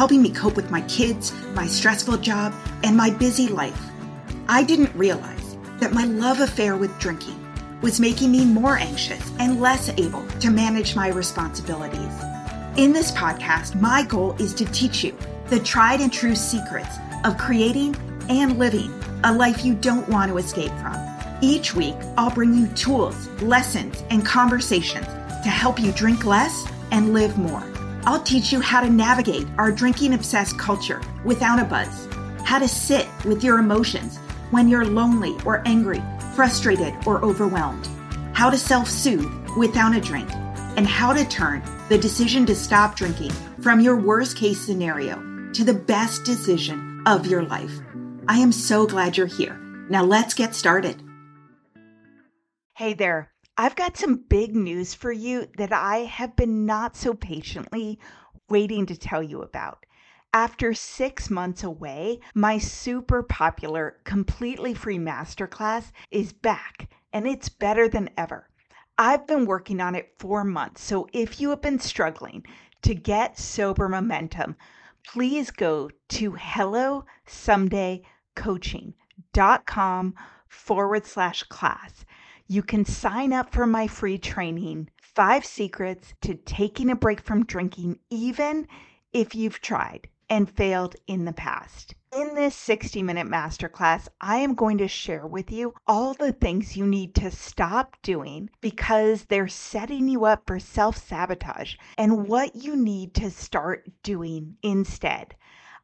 helping me cope with my kids, my stressful job, and my busy life. I didn't realize that my love affair with drinking was making me more anxious and less able to manage my responsibilities. In this podcast, my goal is to teach you the tried and true secrets of creating and living a life you don't want to escape from. Each week, I'll bring you tools, lessons, and conversations to help you drink less and live more. I'll teach you how to navigate our drinking obsessed culture without a buzz, how to sit with your emotions when you're lonely or angry, frustrated or overwhelmed, how to self soothe without a drink, and how to turn the decision to stop drinking from your worst case scenario to the best decision of your life. I am so glad you're here. Now let's get started. Hey there. I've got some big news for you that I have been not so patiently waiting to tell you about. After six months away, my super popular, completely free masterclass is back and it's better than ever. I've been working on it for months, so if you have been struggling to get sober momentum, please go to hellosomedaycoaching.com forward slash class you can sign up for my free training, Five Secrets to Taking a Break from Drinking, even if you've tried and failed in the past. In this 60 minute masterclass, I am going to share with you all the things you need to stop doing because they're setting you up for self sabotage and what you need to start doing instead.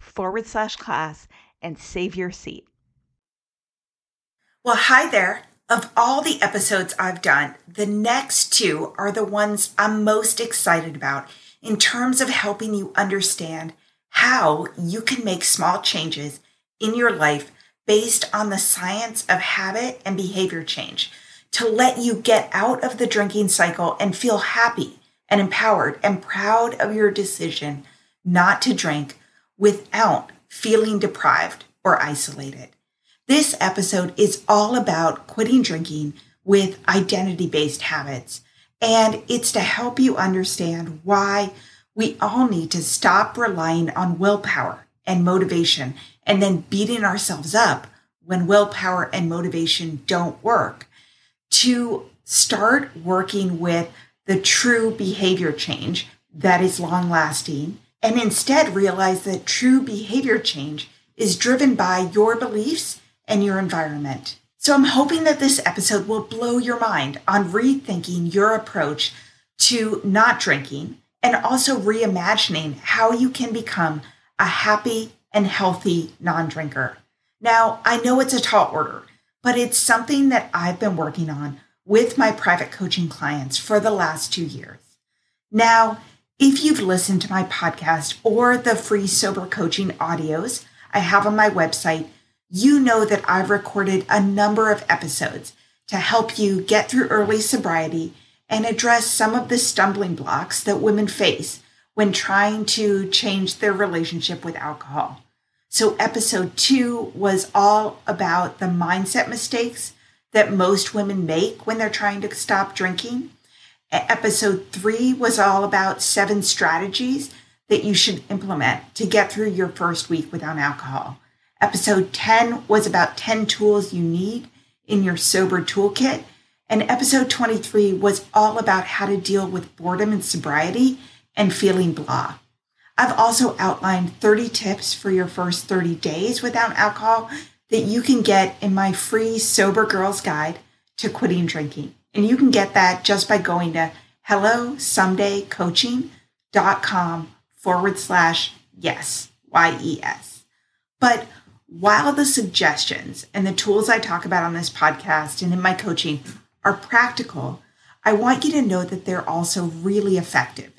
forward slash class and save your seat. Well, hi there. Of all the episodes I've done, the next two are the ones I'm most excited about in terms of helping you understand how you can make small changes in your life based on the science of habit and behavior change to let you get out of the drinking cycle and feel happy and empowered and proud of your decision not to drink without feeling deprived or isolated. This episode is all about quitting drinking with identity based habits. And it's to help you understand why we all need to stop relying on willpower and motivation and then beating ourselves up when willpower and motivation don't work to start working with the true behavior change that is long lasting and instead realize that true behavior change is driven by your beliefs and your environment. So I'm hoping that this episode will blow your mind on rethinking your approach to not drinking and also reimagining how you can become a happy and healthy non drinker. Now, I know it's a tall order, but it's something that I've been working on with my private coaching clients for the last two years. Now, if you've listened to my podcast or the free sober coaching audios I have on my website, you know that I've recorded a number of episodes to help you get through early sobriety and address some of the stumbling blocks that women face when trying to change their relationship with alcohol. So, episode two was all about the mindset mistakes that most women make when they're trying to stop drinking. Episode three was all about seven strategies that you should implement to get through your first week without alcohol. Episode 10 was about 10 tools you need in your sober toolkit. And episode 23 was all about how to deal with boredom and sobriety and feeling blah. I've also outlined 30 tips for your first 30 days without alcohol that you can get in my free Sober Girls Guide to Quitting Drinking. And you can get that just by going to hellosomedaycoaching.com forward slash yes, Y E S. But while the suggestions and the tools I talk about on this podcast and in my coaching are practical, I want you to know that they're also really effective.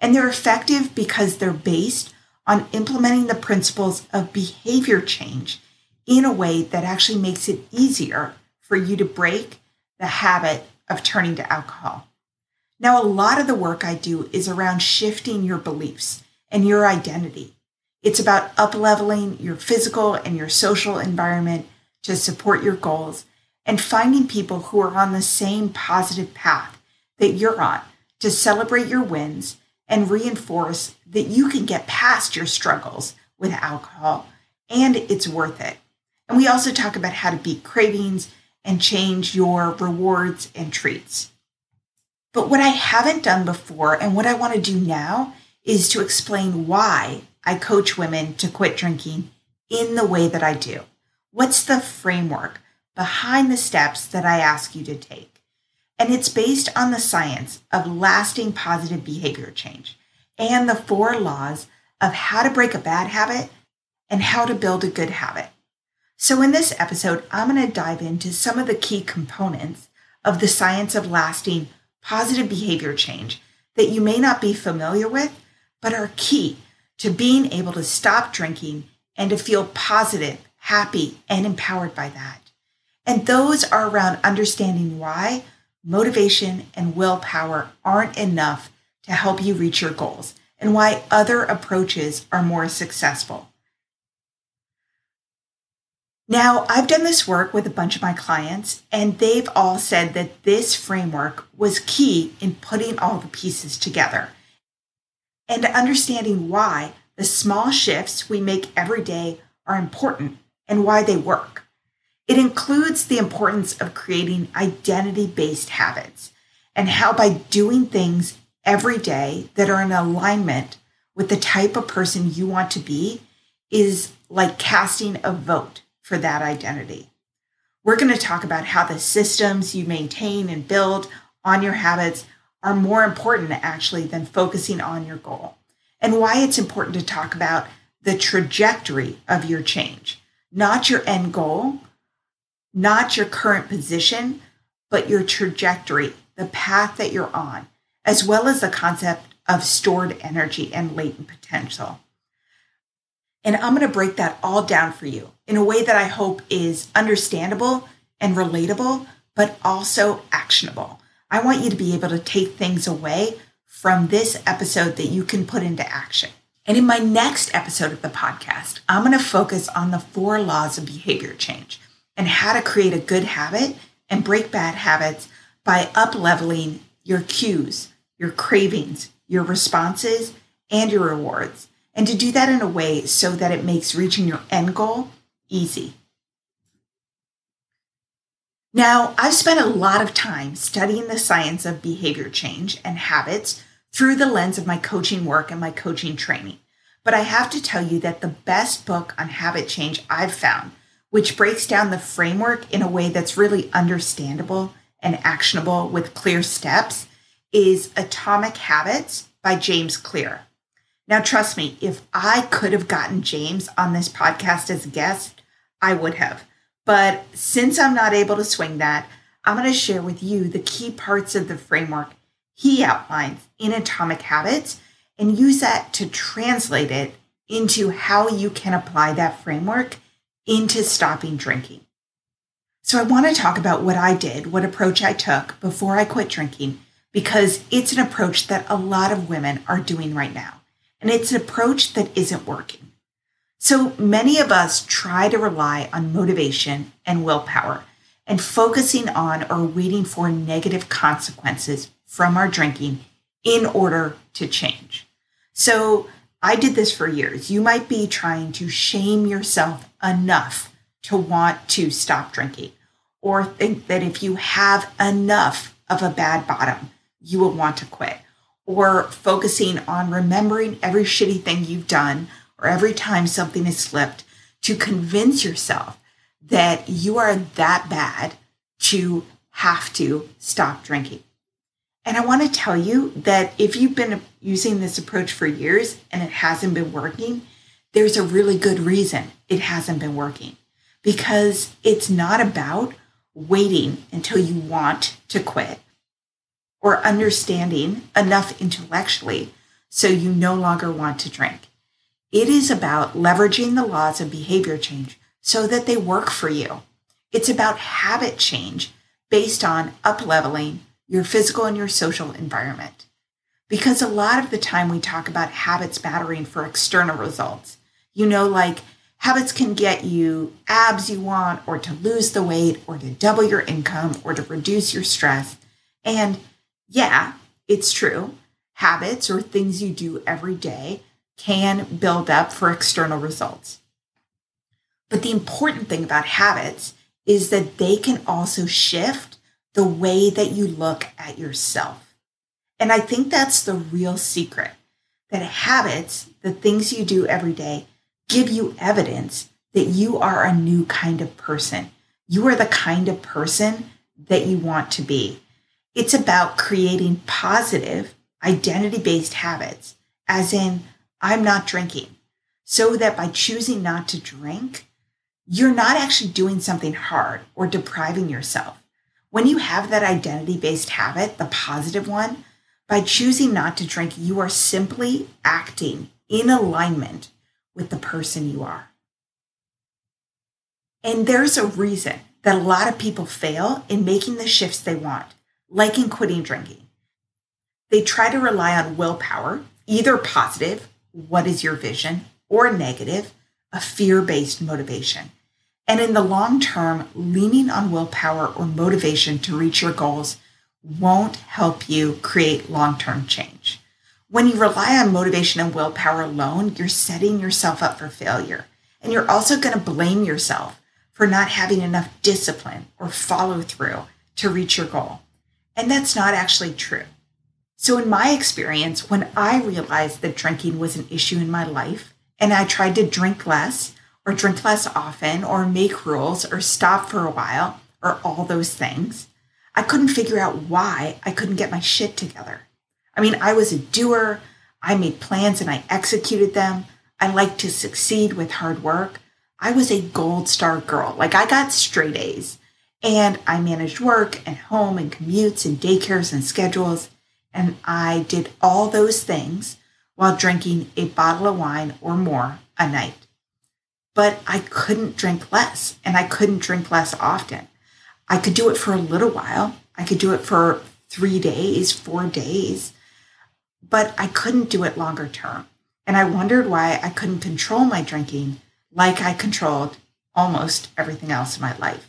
And they're effective because they're based on implementing the principles of behavior change in a way that actually makes it easier for you to break the habit of turning to alcohol. Now, a lot of the work I do is around shifting your beliefs and your identity. It's about upleveling your physical and your social environment to support your goals and finding people who are on the same positive path that you're on to celebrate your wins and reinforce that you can get past your struggles with alcohol and it's worth it. And we also talk about how to beat cravings and change your rewards and treats. But what I haven't done before and what I want to do now is to explain why I coach women to quit drinking in the way that I do. What's the framework behind the steps that I ask you to take? And it's based on the science of lasting positive behavior change and the four laws of how to break a bad habit and how to build a good habit. So, in this episode, I'm going to dive into some of the key components of the science of lasting positive behavior change that you may not be familiar with, but are key to being able to stop drinking and to feel positive, happy, and empowered by that. And those are around understanding why motivation and willpower aren't enough to help you reach your goals and why other approaches are more successful. Now, I've done this work with a bunch of my clients, and they've all said that this framework was key in putting all the pieces together and understanding why the small shifts we make every day are important and why they work. It includes the importance of creating identity based habits and how by doing things every day that are in alignment with the type of person you want to be is like casting a vote for that identity. We're going to talk about how the systems you maintain and build on your habits are more important actually than focusing on your goal and why it's important to talk about the trajectory of your change, not your end goal, not your current position, but your trajectory, the path that you're on, as well as the concept of stored energy and latent potential. And I'm going to break that all down for you in a way that I hope is understandable and relatable, but also actionable. I want you to be able to take things away from this episode that you can put into action. And in my next episode of the podcast, I'm going to focus on the four laws of behavior change and how to create a good habit and break bad habits by up leveling your cues, your cravings, your responses, and your rewards. And to do that in a way so that it makes reaching your end goal easy. Now, I've spent a lot of time studying the science of behavior change and habits through the lens of my coaching work and my coaching training. But I have to tell you that the best book on habit change I've found which breaks down the framework in a way that's really understandable and actionable with clear steps, is Atomic Habits by James Clear. Now, trust me, if I could have gotten James on this podcast as a guest, I would have. But since I'm not able to swing that, I'm going to share with you the key parts of the framework he outlines in Atomic Habits and use that to translate it into how you can apply that framework into stopping drinking. So I want to talk about what I did, what approach I took before I quit drinking, because it's an approach that a lot of women are doing right now. And it's an approach that isn't working. So many of us try to rely on motivation and willpower and focusing on or waiting for negative consequences from our drinking in order to change. So I did this for years. You might be trying to shame yourself enough to want to stop drinking, or think that if you have enough of a bad bottom, you will want to quit, or focusing on remembering every shitty thing you've done or every time something has slipped to convince yourself that you are that bad to have to stop drinking. And I want to tell you that if you've been using this approach for years and it hasn't been working, there's a really good reason it hasn't been working because it's not about waiting until you want to quit or understanding enough intellectually so you no longer want to drink. It is about leveraging the laws of behavior change so that they work for you. It's about habit change based on upleveling your physical and your social environment. Because a lot of the time we talk about habits mattering for external results. You know, like habits can get you abs you want, or to lose the weight, or to double your income, or to reduce your stress. And yeah, it's true. Habits or things you do every day can build up for external results. But the important thing about habits is that they can also shift the way that you look at yourself. And I think that's the real secret that habits, the things you do every day, give you evidence that you are a new kind of person. You are the kind of person that you want to be. It's about creating positive, identity based habits, as in, I'm not drinking, so that by choosing not to drink, you're not actually doing something hard or depriving yourself. When you have that identity based habit, the positive one, by choosing not to drink, you are simply acting in alignment with the person you are. And there's a reason that a lot of people fail in making the shifts they want, like in quitting drinking. They try to rely on willpower, either positive, what is your vision, or negative, a fear based motivation. And in the long term, leaning on willpower or motivation to reach your goals won't help you create long term change. When you rely on motivation and willpower alone, you're setting yourself up for failure. And you're also going to blame yourself for not having enough discipline or follow through to reach your goal. And that's not actually true. So, in my experience, when I realized that drinking was an issue in my life and I tried to drink less or drink less often or make rules or stop for a while or all those things, I couldn't figure out why I couldn't get my shit together. I mean, I was a doer. I made plans and I executed them. I liked to succeed with hard work. I was a gold star girl. Like I got straight A's and I managed work and home and commutes and daycares and schedules. And I did all those things while drinking a bottle of wine or more a night. But I couldn't drink less and I couldn't drink less often. I could do it for a little while. I could do it for three days, four days but I couldn't do it longer term. And I wondered why I couldn't control my drinking like I controlled almost everything else in my life.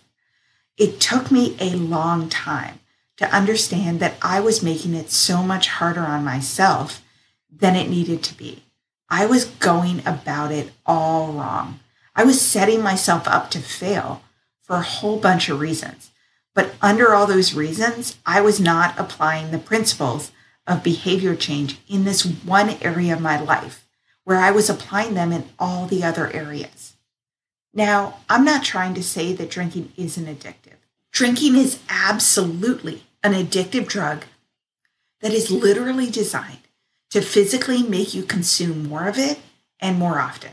It took me a long time to understand that I was making it so much harder on myself than it needed to be. I was going about it all wrong. I was setting myself up to fail for a whole bunch of reasons. But under all those reasons, I was not applying the principles of behavior change in this one area of my life where I was applying them in all the other areas. Now, I'm not trying to say that drinking isn't addictive. Drinking is absolutely an addictive drug that is literally designed to physically make you consume more of it and more often.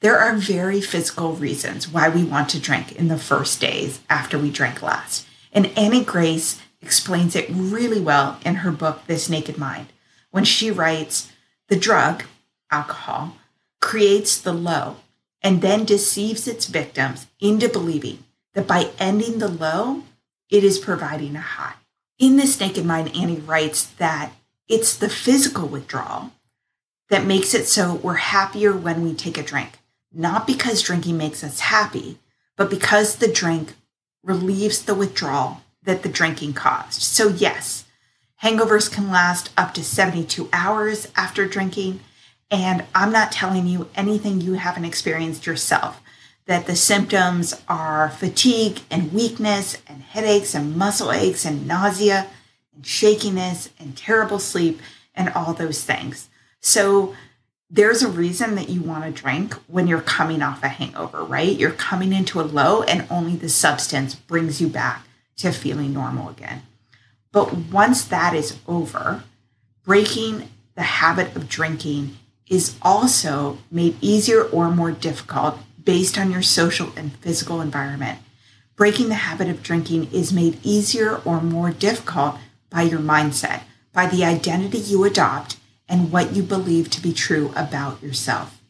There are very physical reasons why we want to drink in the first days after we drank last. And Annie Grace explains it really well in her book, This Naked Mind, when she writes The drug, alcohol, creates the low and then deceives its victims into believing that by ending the low, it is providing a high. In This Naked Mind, Annie writes that it's the physical withdrawal that makes it so we're happier when we take a drink, not because drinking makes us happy, but because the drink relieves the withdrawal that the drinking caused. So, yes, hangovers can last up to 72 hours after drinking. And I'm not telling you anything you haven't experienced yourself, that the symptoms are fatigue and weakness and headaches and muscle aches and nausea and shakiness and terrible sleep and all those things. So, there's a reason that you want to drink when you're coming off a hangover, right? You're coming into a low, and only the substance brings you back to feeling normal again. But once that is over, breaking the habit of drinking is also made easier or more difficult based on your social and physical environment. Breaking the habit of drinking is made easier or more difficult by your mindset, by the identity you adopt, and what you believe to be true about yourself.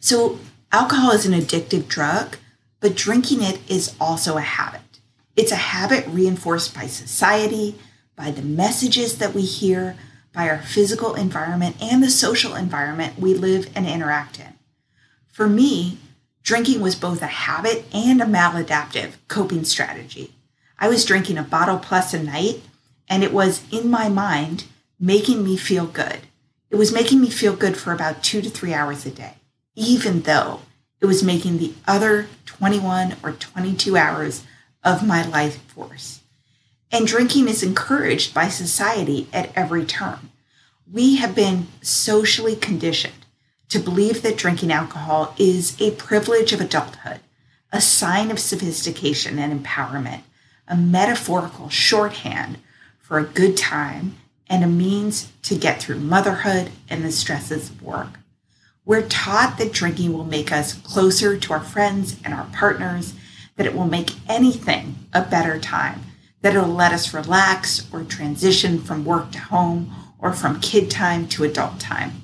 So, alcohol is an addictive drug, but drinking it is also a habit. It's a habit reinforced by society, by the messages that we hear, by our physical environment, and the social environment we live and interact in. For me, drinking was both a habit and a maladaptive coping strategy. I was drinking a bottle plus a night, and it was in my mind making me feel good. It was making me feel good for about two to three hours a day, even though it was making the other 21 or 22 hours of my life force. And drinking is encouraged by society at every turn. We have been socially conditioned to believe that drinking alcohol is a privilege of adulthood, a sign of sophistication and empowerment, a metaphorical shorthand for a good time, and a means to get through motherhood and the stresses of work. We're taught that drinking will make us closer to our friends and our partners that it will make anything a better time, that it'll let us relax or transition from work to home or from kid time to adult time.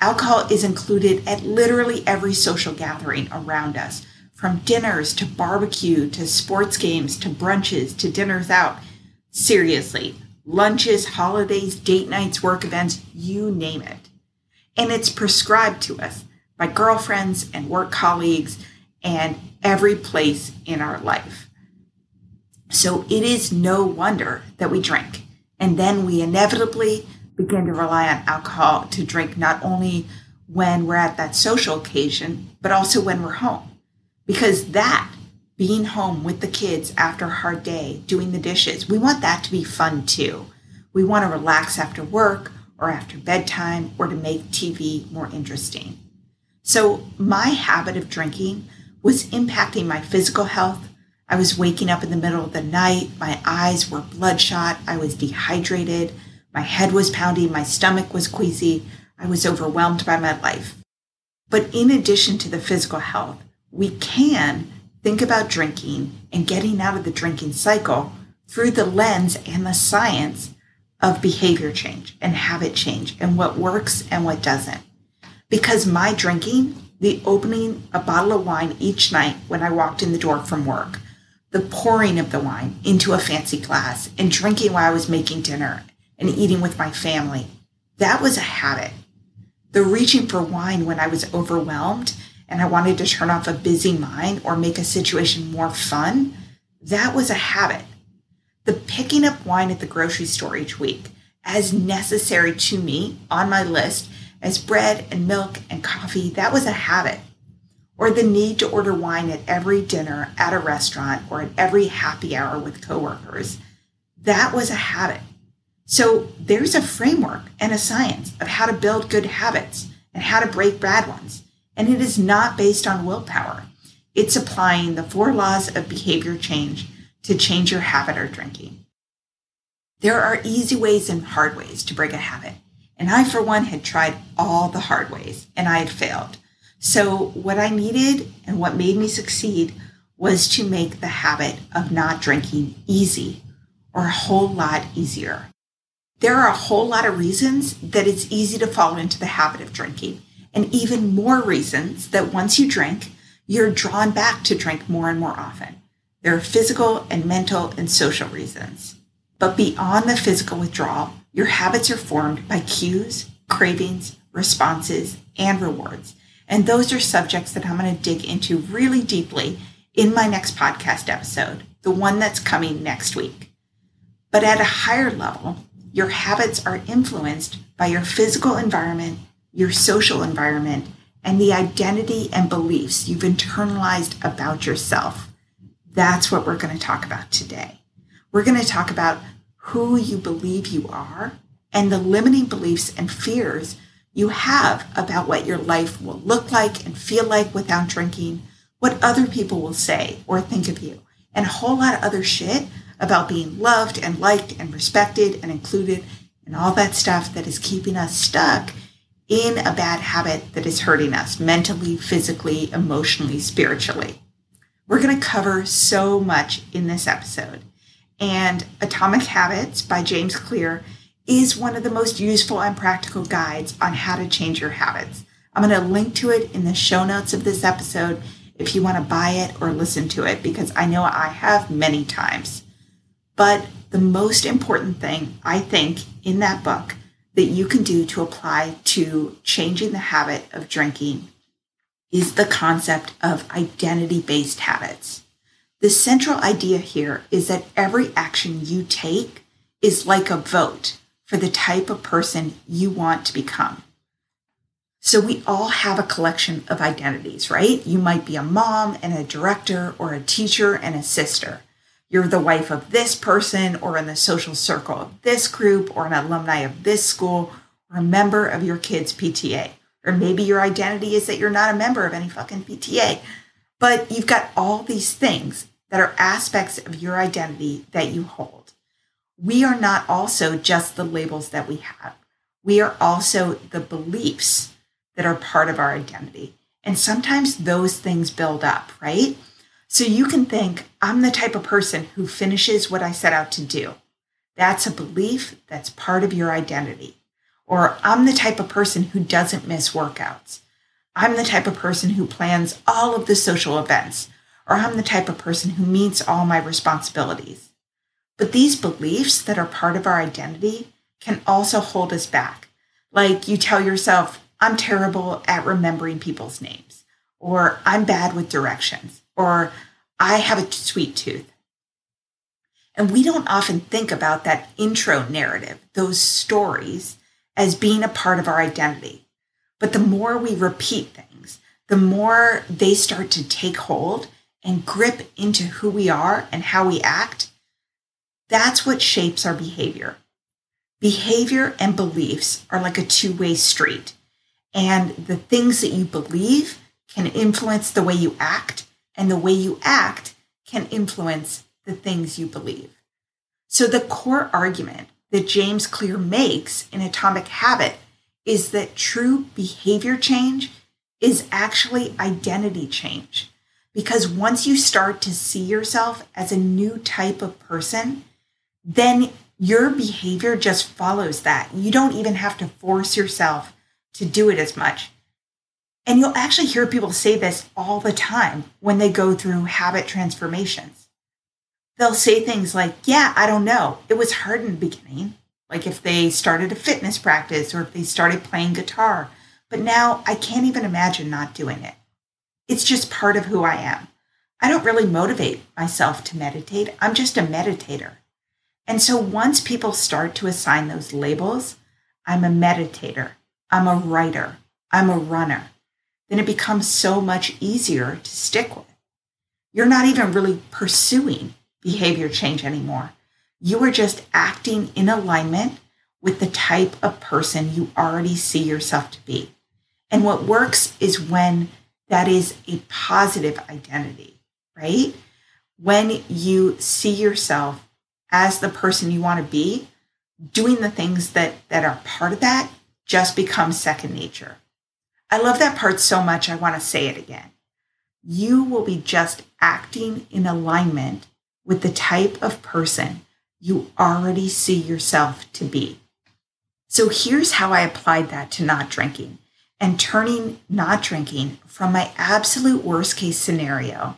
Alcohol is included at literally every social gathering around us, from dinners to barbecue to sports games to brunches to dinners out. Seriously, lunches, holidays, date nights, work events, you name it. And it's prescribed to us by girlfriends and work colleagues and every place in our life. So it is no wonder that we drink. And then we inevitably begin to rely on alcohol to drink not only when we're at that social occasion, but also when we're home. Because that, being home with the kids after a hard day, doing the dishes, we want that to be fun too. We want to relax after work or after bedtime or to make TV more interesting. So my habit of drinking was impacting my physical health. I was waking up in the middle of the night. My eyes were bloodshot. I was dehydrated. My head was pounding. My stomach was queasy. I was overwhelmed by my life. But in addition to the physical health, we can think about drinking and getting out of the drinking cycle through the lens and the science of behavior change and habit change and what works and what doesn't. Because my drinking the opening a bottle of wine each night when I walked in the door from work, the pouring of the wine into a fancy glass, and drinking while I was making dinner and mm-hmm. eating with my family. That was a habit. The reaching for wine when I was overwhelmed and I wanted to turn off a busy mind or make a situation more fun, that was a habit. The picking up wine at the grocery store each week, as necessary to me on my list as bread and milk and coffee, that was a habit. Or the need to order wine at every dinner at a restaurant or at every happy hour with coworkers, that was a habit. So there's a framework and a science of how to build good habits and how to break bad ones. And it is not based on willpower. It's applying the four laws of behavior change to change your habit of drinking. There are easy ways and hard ways to break a habit. And I, for one, had tried all the hard ways and I had failed. So, what I needed and what made me succeed was to make the habit of not drinking easy or a whole lot easier. There are a whole lot of reasons that it's easy to fall into the habit of drinking, and even more reasons that once you drink, you're drawn back to drink more and more often. There are physical and mental and social reasons. But beyond the physical withdrawal, your habits are formed by cues, cravings, responses, and rewards. And those are subjects that I'm going to dig into really deeply in my next podcast episode, the one that's coming next week. But at a higher level, your habits are influenced by your physical environment, your social environment, and the identity and beliefs you've internalized about yourself. That's what we're going to talk about today. We're going to talk about who you believe you are and the limiting beliefs and fears you have about what your life will look like and feel like without drinking, what other people will say or think of you, and a whole lot of other shit about being loved and liked and respected and included and all that stuff that is keeping us stuck in a bad habit that is hurting us mentally, physically, emotionally, spiritually. We're going to cover so much in this episode. And Atomic Habits by James Clear is one of the most useful and practical guides on how to change your habits. I'm going to link to it in the show notes of this episode if you want to buy it or listen to it, because I know I have many times. But the most important thing, I think, in that book that you can do to apply to changing the habit of drinking is the concept of identity based habits. The central idea here is that every action you take is like a vote for the type of person you want to become. So we all have a collection of identities, right? You might be a mom and a director or a teacher and a sister. You're the wife of this person or in the social circle of this group or an alumni of this school or a member of your kid's PTA. Or maybe your identity is that you're not a member of any fucking PTA. But you've got all these things that are aspects of your identity that you hold. We are not also just the labels that we have. We are also the beliefs that are part of our identity. And sometimes those things build up, right? So you can think, I'm the type of person who finishes what I set out to do. That's a belief that's part of your identity. Or I'm the type of person who doesn't miss workouts. I'm the type of person who plans all of the social events. Or I'm the type of person who meets all my responsibilities. But these beliefs that are part of our identity can also hold us back. Like you tell yourself, I'm terrible at remembering people's names, or I'm bad with directions, or I have a sweet tooth. And we don't often think about that intro narrative, those stories, as being a part of our identity. But the more we repeat things, the more they start to take hold and grip into who we are and how we act. That's what shapes our behavior. Behavior and beliefs are like a two way street. And the things that you believe can influence the way you act, and the way you act can influence the things you believe. So, the core argument that James Clear makes in Atomic Habit is that true behavior change is actually identity change. Because once you start to see yourself as a new type of person, then your behavior just follows that. You don't even have to force yourself to do it as much. And you'll actually hear people say this all the time when they go through habit transformations. They'll say things like, Yeah, I don't know. It was hard in the beginning. Like if they started a fitness practice or if they started playing guitar. But now I can't even imagine not doing it. It's just part of who I am. I don't really motivate myself to meditate. I'm just a meditator. And so once people start to assign those labels, I'm a meditator. I'm a writer, I'm a runner, then it becomes so much easier to stick with. You're not even really pursuing behavior change anymore. You are just acting in alignment with the type of person you already see yourself to be. And what works is when that is a positive identity, right? When you see yourself as the person you want to be, doing the things that, that are part of that, just becomes second nature. I love that part so much, I want to say it again. You will be just acting in alignment with the type of person you already see yourself to be. So here's how I applied that to not drinking and turning not drinking from my absolute worst case scenario,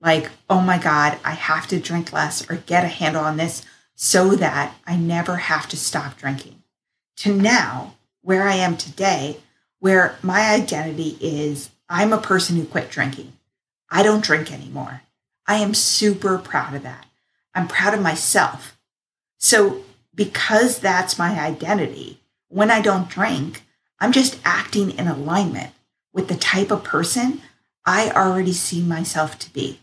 like, oh my God, I have to drink less or get a handle on this so that I never have to stop drinking, to now where I am today, where my identity is I'm a person who quit drinking. I don't drink anymore. I am super proud of that. I'm proud of myself. So, because that's my identity, when I don't drink, I'm just acting in alignment with the type of person I already see myself to be.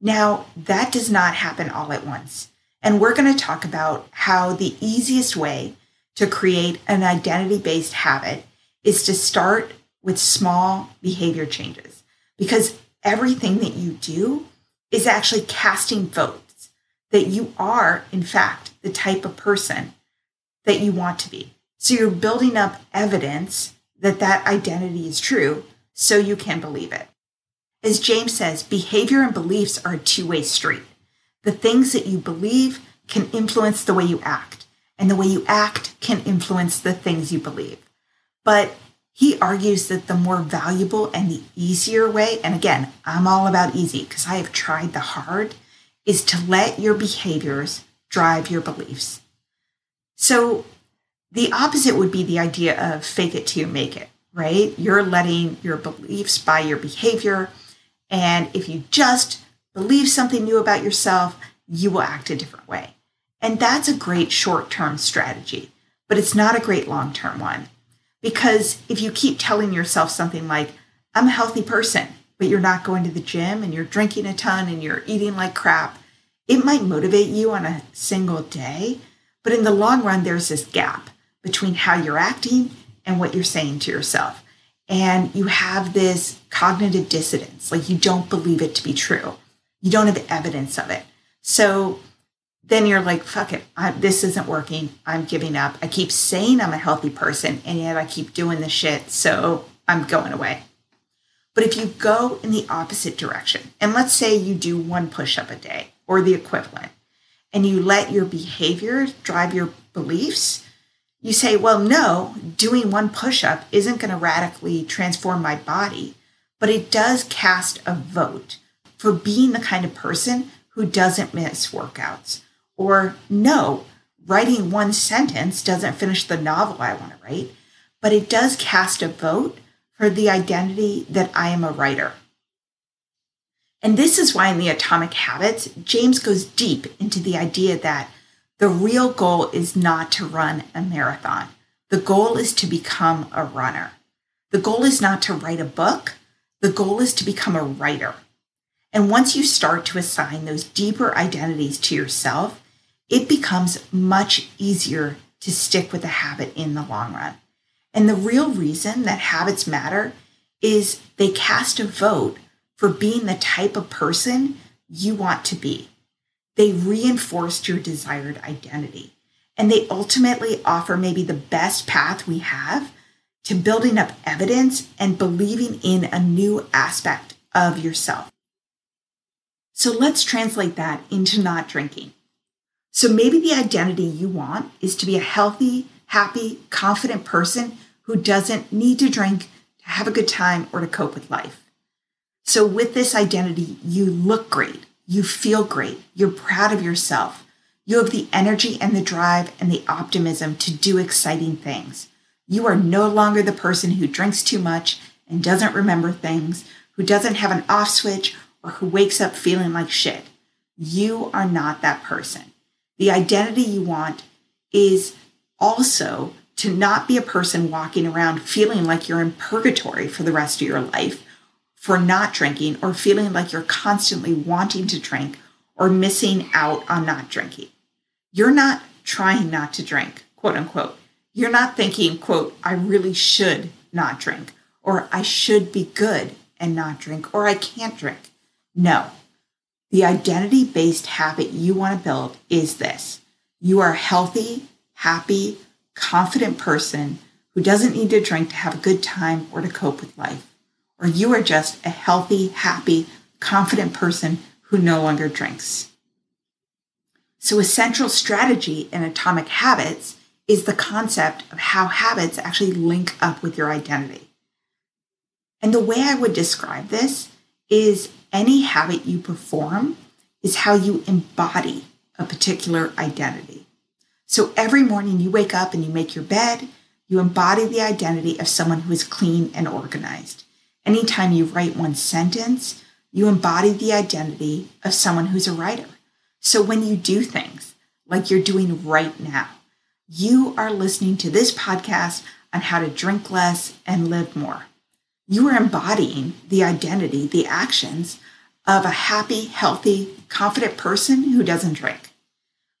Now, that does not happen all at once. And we're going to talk about how the easiest way to create an identity based habit is to start with small behavior changes because everything that you do is actually casting votes that you are, in fact, the type of person that you want to be. So you're building up evidence that that identity is true so you can believe it. As James says, behavior and beliefs are a two way street. The things that you believe can influence the way you act, and the way you act can influence the things you believe. But he argues that the more valuable and the easier way, and again, I'm all about easy because I have tried the hard, is to let your behaviors drive your beliefs. So the opposite would be the idea of fake it till you make it, right? You're letting your beliefs by your behavior. And if you just believe something new about yourself, you will act a different way. And that's a great short term strategy, but it's not a great long term one. Because if you keep telling yourself something like, I'm a healthy person, but you're not going to the gym and you're drinking a ton and you're eating like crap, it might motivate you on a single day. But in the long run, there's this gap between how you're acting and what you're saying to yourself. And you have this cognitive dissonance, like you don't believe it to be true. You don't have evidence of it. So then you're like, fuck it, I, this isn't working. I'm giving up. I keep saying I'm a healthy person, and yet I keep doing the shit. So I'm going away. But if you go in the opposite direction, and let's say you do one push up a day or the equivalent, and you let your behavior drive your beliefs, you say, well, no, doing one push up isn't going to radically transform my body, but it does cast a vote for being the kind of person who doesn't miss workouts or no, writing one sentence doesn't finish the novel I want to write, but it does cast a vote for the identity that I am a writer. And this is why in the Atomic Habits, James goes deep into the idea that the real goal is not to run a marathon. The goal is to become a runner. The goal is not to write a book. The goal is to become a writer. And once you start to assign those deeper identities to yourself, it becomes much easier to stick with a habit in the long run. And the real reason that habits matter is they cast a vote for being the type of person you want to be. They reinforced your desired identity. And they ultimately offer maybe the best path we have to building up evidence and believing in a new aspect of yourself. So let's translate that into not drinking. So maybe the identity you want is to be a healthy, happy, confident person who doesn't need to drink to have a good time or to cope with life. So with this identity, you look great, you feel great, you're proud of yourself, you have the energy and the drive and the optimism to do exciting things. You are no longer the person who drinks too much and doesn't remember things, who doesn't have an off switch, or who wakes up feeling like shit. You are not that person. The identity you want is also to not be a person walking around feeling like you're in purgatory for the rest of your life for not drinking or feeling like you're constantly wanting to drink or missing out on not drinking. You're not trying not to drink, quote unquote. You're not thinking, quote, I really should not drink, or I should be good and not drink, or I can't drink. No, the identity based habit you want to build is this you are a healthy, happy, confident person who doesn't need to drink to have a good time or to cope with life. Or you are just a healthy, happy, confident person who no longer drinks. So, a central strategy in atomic habits is the concept of how habits actually link up with your identity. And the way I would describe this is any habit you perform is how you embody a particular identity. So every morning you wake up and you make your bed, you embody the identity of someone who is clean and organized. Anytime you write one sentence, you embody the identity of someone who's a writer. So when you do things like you're doing right now, you are listening to this podcast on how to drink less and live more you are embodying the identity, the actions of a happy, healthy, confident person who doesn't drink.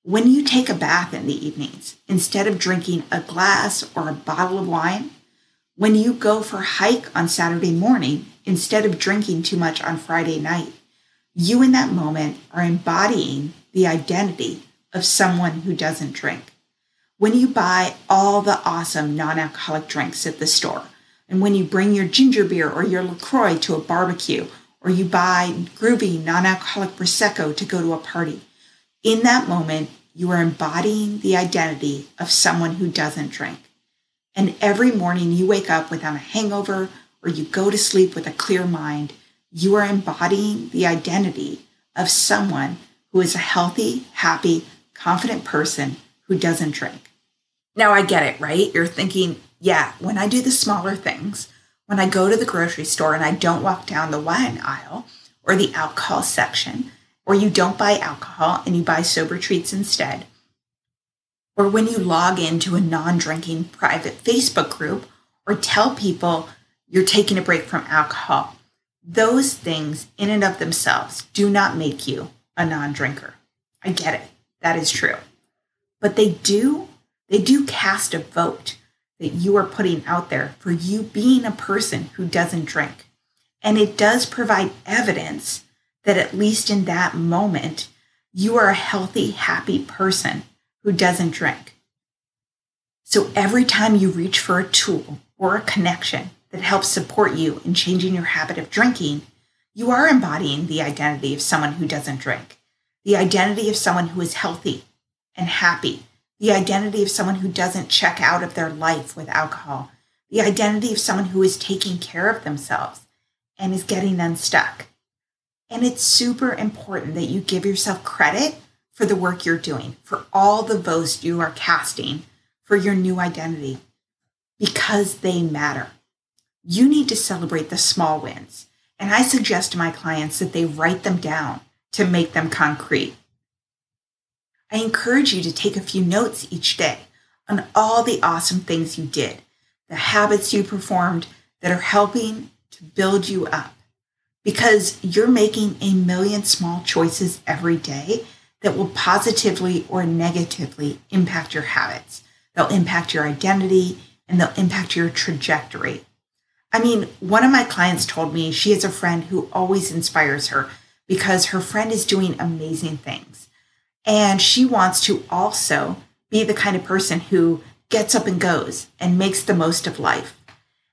When you take a bath in the evenings, instead of drinking a glass or a bottle of wine, when you go for a hike on Saturday morning, instead of drinking too much on Friday night, you in that moment are embodying the identity of someone who doesn't drink. When you buy all the awesome non alcoholic drinks at the store, and when you bring your ginger beer or your LaCroix to a barbecue, or you buy groovy non alcoholic Prosecco to go to a party, in that moment, you are embodying the identity of someone who doesn't drink. And every morning you wake up without a hangover or you go to sleep with a clear mind, you are embodying the identity of someone who is a healthy, happy, confident person who doesn't drink. Now I get it, right? You're thinking, yeah, when I do the smaller things, when I go to the grocery store and I don't walk down the wine aisle or the alcohol section, or you don't buy alcohol and you buy sober treats instead, or when you log into a non drinking private Facebook group or tell people you're taking a break from alcohol, those things in and of themselves do not make you a non drinker. I get it. That is true. But they do, they do cast a vote that you are putting out there for you being a person who doesn't drink. And it does provide evidence that at least in that moment, you are a healthy, happy person who doesn't drink. So every time you reach for a tool or a connection that helps support you in changing your habit of drinking, you are embodying the identity of someone who doesn't drink, the identity of someone who is healthy and happy, the identity of someone who doesn't check out of their life with alcohol, the identity of someone who is taking care of themselves and is getting unstuck. And it's super important that you give yourself credit for the work you're doing, for all the votes you are casting for your new identity, because they matter. You need to celebrate the small wins. And I suggest to my clients that they write them down to make them concrete. I encourage you to take a few notes each day on all the awesome things you did, the habits you performed that are helping to build you up. Because you're making a million small choices every day that will positively or negatively impact your habits. They'll impact your identity and they'll impact your trajectory. I mean, one of my clients told me she has a friend who always inspires her because her friend is doing amazing things. And she wants to also be the kind of person who gets up and goes and makes the most of life.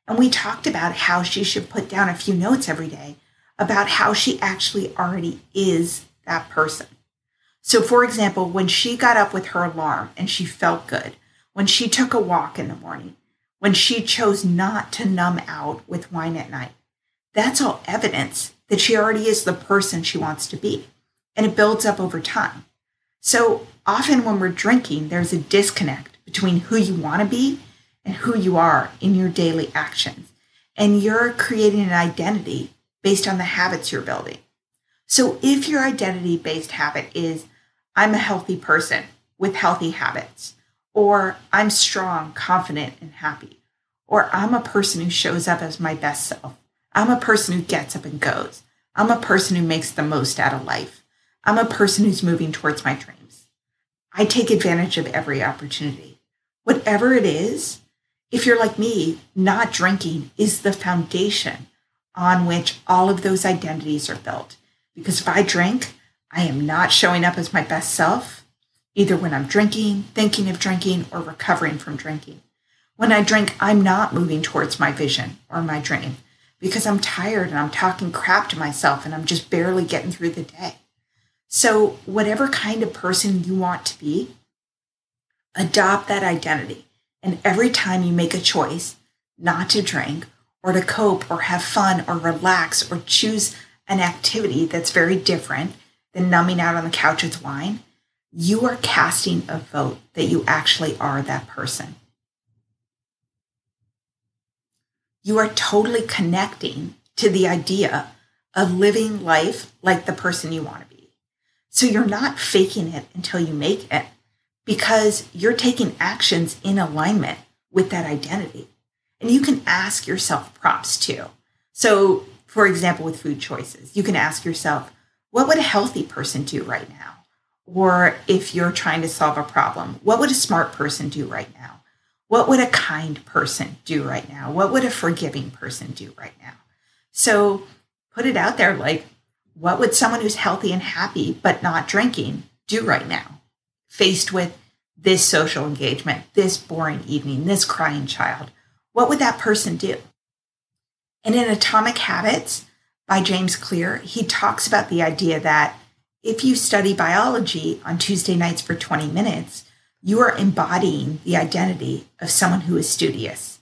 And we talked about how she should put down a few notes every day about how she actually already is that person. So, for example, when she got up with her alarm and she felt good, when she took a walk in the morning, when she chose not to numb out with wine at night, that's all evidence that she already is the person she wants to be. And it builds up over time. So often when we're drinking, there's a disconnect between who you want to be and who you are in your daily actions. And you're creating an identity based on the habits you're building. So if your identity based habit is, I'm a healthy person with healthy habits, or I'm strong, confident, and happy, or I'm a person who shows up as my best self. I'm a person who gets up and goes. I'm a person who makes the most out of life. I'm a person who's moving towards my dreams. I take advantage of every opportunity. Whatever it is, if you're like me, not drinking is the foundation on which all of those identities are built. Because if I drink, I am not showing up as my best self, either when I'm drinking, thinking of drinking, or recovering from drinking. When I drink, I'm not moving towards my vision or my dream because I'm tired and I'm talking crap to myself and I'm just barely getting through the day. So, whatever kind of person you want to be, adopt that identity. And every time you make a choice not to drink or to cope or have fun or relax or choose an activity that's very different than numbing out on the couch with wine, you are casting a vote that you actually are that person. You are totally connecting to the idea of living life like the person you want to. So you're not faking it until you make it because you're taking actions in alignment with that identity. And you can ask yourself props too. So, for example, with food choices, you can ask yourself, what would a healthy person do right now? or if you're trying to solve a problem, what would a smart person do right now? What would a kind person do right now? What would a forgiving person do right now? So put it out there like, what would someone who's healthy and happy but not drinking do right now? Faced with this social engagement, this boring evening, this crying child, what would that person do? And in Atomic Habits by James Clear, he talks about the idea that if you study biology on Tuesday nights for 20 minutes, you are embodying the identity of someone who is studious.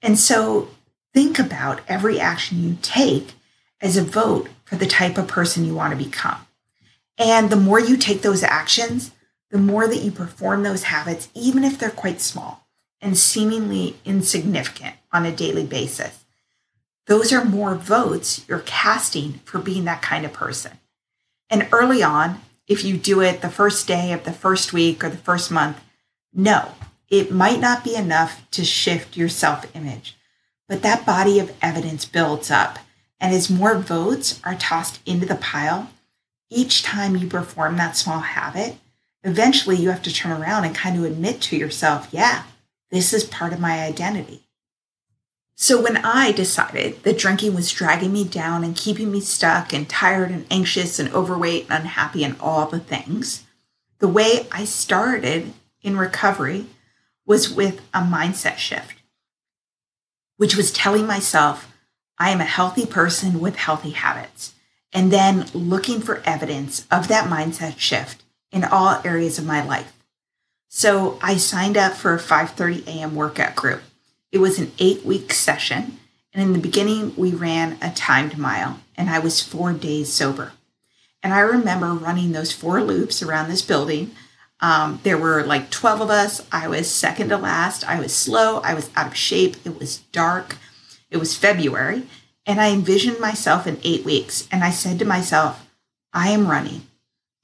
And so think about every action you take as a vote for the type of person you want to become. And the more you take those actions, the more that you perform those habits, even if they're quite small and seemingly insignificant on a daily basis, those are more votes you're casting for being that kind of person. And early on, if you do it the first day of the first week or the first month, no, it might not be enough to shift your self image. But that body of evidence builds up. And as more votes are tossed into the pile, each time you perform that small habit, eventually you have to turn around and kind of admit to yourself, yeah, this is part of my identity. So when I decided that drinking was dragging me down and keeping me stuck and tired and anxious and overweight and unhappy and all the things, the way I started in recovery was with a mindset shift, which was telling myself I am a healthy person with healthy habits, and then looking for evidence of that mindset shift in all areas of my life. So I signed up for a 5:30 a.m. workout group it was an eight week session. And in the beginning, we ran a timed mile, and I was four days sober. And I remember running those four loops around this building. Um, there were like 12 of us. I was second to last. I was slow. I was out of shape. It was dark. It was February. And I envisioned myself in eight weeks. And I said to myself, I am running.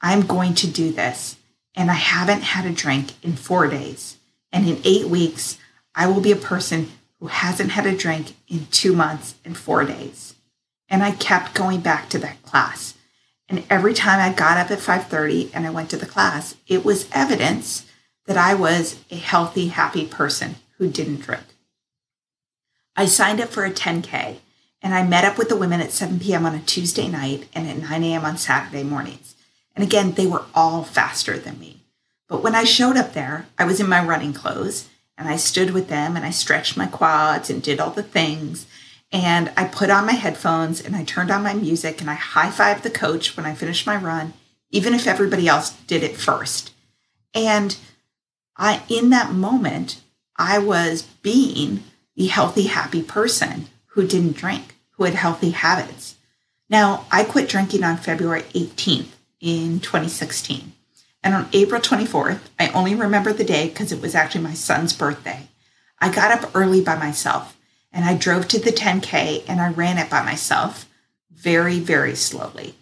I'm going to do this. And I haven't had a drink in four days. And in eight weeks, I will be a person who hasn't had a drink in two months and four days. And I kept going back to that class. And every time I got up at 5:30 and I went to the class, it was evidence that I was a healthy, happy person who didn't drink. I signed up for a 10K and I met up with the women at 7 p.m. on a Tuesday night and at 9 a.m. on Saturday mornings. And again, they were all faster than me. But when I showed up there, I was in my running clothes and I stood with them and I stretched my quads and did all the things. And I put on my headphones and I turned on my music and I high fived the coach when I finished my run, even if everybody else did it first. And I, in that moment, I was being the healthy, happy person who didn't drink, who had healthy habits. Now, I quit drinking on February 18th in 2016. And on April 24th, I only remember the day because it was actually my son's birthday. I got up early by myself and I drove to the 10K and I ran it by myself very, very slowly.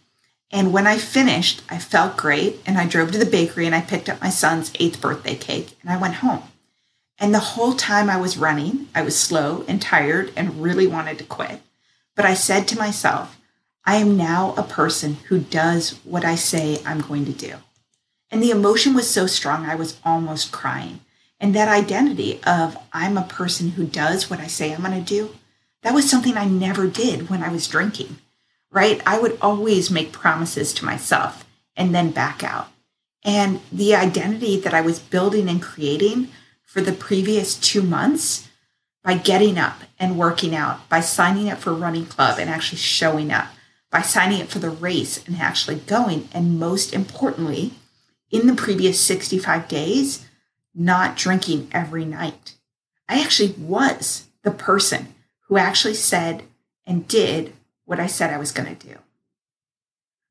And when I finished, I felt great and I drove to the bakery and I picked up my son's eighth birthday cake and I went home. And the whole time I was running, I was slow and tired and really wanted to quit. But I said to myself, I am now a person who does what I say I'm going to do. And the emotion was so strong, I was almost crying. And that identity of I'm a person who does what I say I'm going to do, that was something I never did when I was drinking, right? I would always make promises to myself and then back out. And the identity that I was building and creating for the previous two months by getting up and working out, by signing up for running club and actually showing up, by signing up for the race and actually going, and most importantly, in the previous 65 days not drinking every night. I actually was the person who actually said and did what I said I was going to do.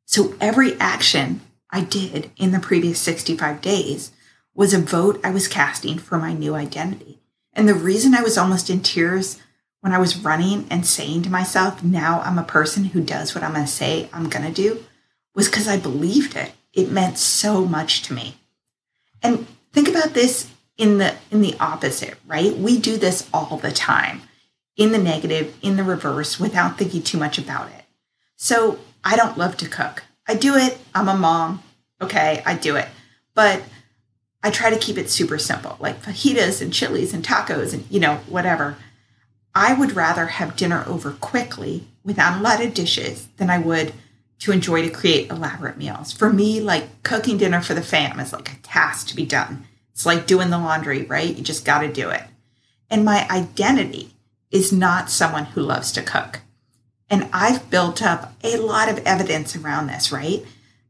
So every action I did in the previous 65 days was a vote I was casting for my new identity. And the reason I was almost in tears when I was running and saying to myself, now I'm a person who does what I'm going to say I'm going to do, was because I believed it it meant so much to me. And think about this in the in the opposite, right? We do this all the time. In the negative, in the reverse without thinking too much about it. So, I don't love to cook. I do it. I'm a mom. Okay, I do it. But I try to keep it super simple, like fajitas and chilies and tacos and, you know, whatever. I would rather have dinner over quickly without a lot of dishes than I would to enjoy to create elaborate meals. For me, like cooking dinner for the fam is like a task to be done. It's like doing the laundry, right? You just got to do it. And my identity is not someone who loves to cook. And I've built up a lot of evidence around this, right?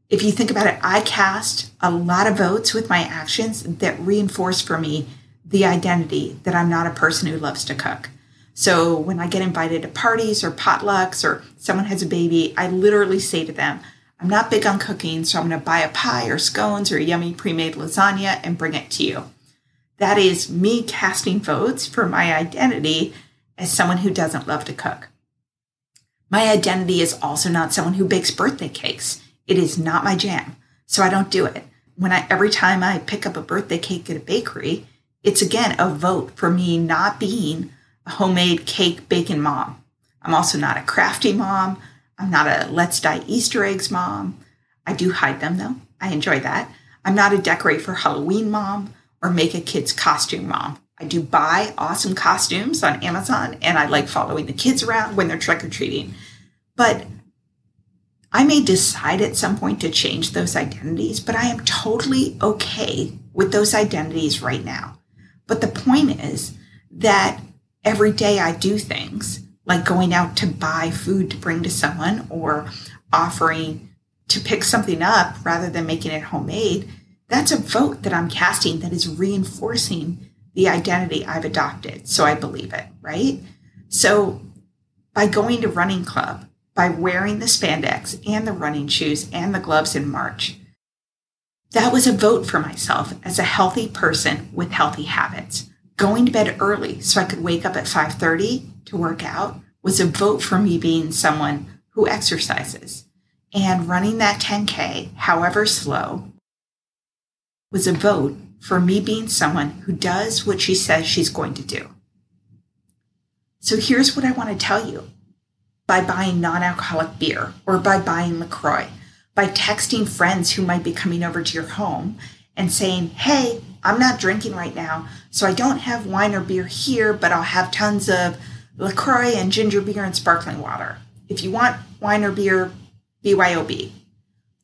If you think about it, I cast a lot of votes with my actions that reinforce for me the identity that I'm not a person who loves to cook. So when I get invited to parties or potlucks or someone has a baby, I literally say to them, I'm not big on cooking, so I'm going to buy a pie or scones or yummy pre made lasagna and bring it to you. That is me casting votes for my identity as someone who doesn't love to cook. My identity is also not someone who bakes birthday cakes. It is not my jam, so I don't do it. When I every time I pick up a birthday cake at a bakery, it's again a vote for me not being a homemade cake baking mom. I'm also not a crafty mom. I'm not a let's dye Easter eggs mom. I do hide them though. I enjoy that. I'm not a decorate for Halloween mom or make a kid's costume mom. I do buy awesome costumes on Amazon and I like following the kids around when they're trick or treating. But I may decide at some point to change those identities, but I am totally okay with those identities right now. But the point is that every day I do things like going out to buy food to bring to someone or offering to pick something up rather than making it homemade. That's a vote that I'm casting that is reinforcing the identity I've adopted. So I believe it, right? So by going to running club, by wearing the spandex and the running shoes and the gloves in March, that was a vote for myself as a healthy person with healthy habits going to bed early so I could wake up at 5:30 to work out was a vote for me being someone who exercises. And running that 10K, however slow, was a vote for me being someone who does what she says she's going to do. So here's what I want to tell you. By buying non-alcoholic beer or by buying LaCroix, by texting friends who might be coming over to your home and saying, Hey, I'm not drinking right now, so I don't have wine or beer here, but I'll have tons of LaCroix and ginger beer and sparkling water. If you want wine or beer, BYOB.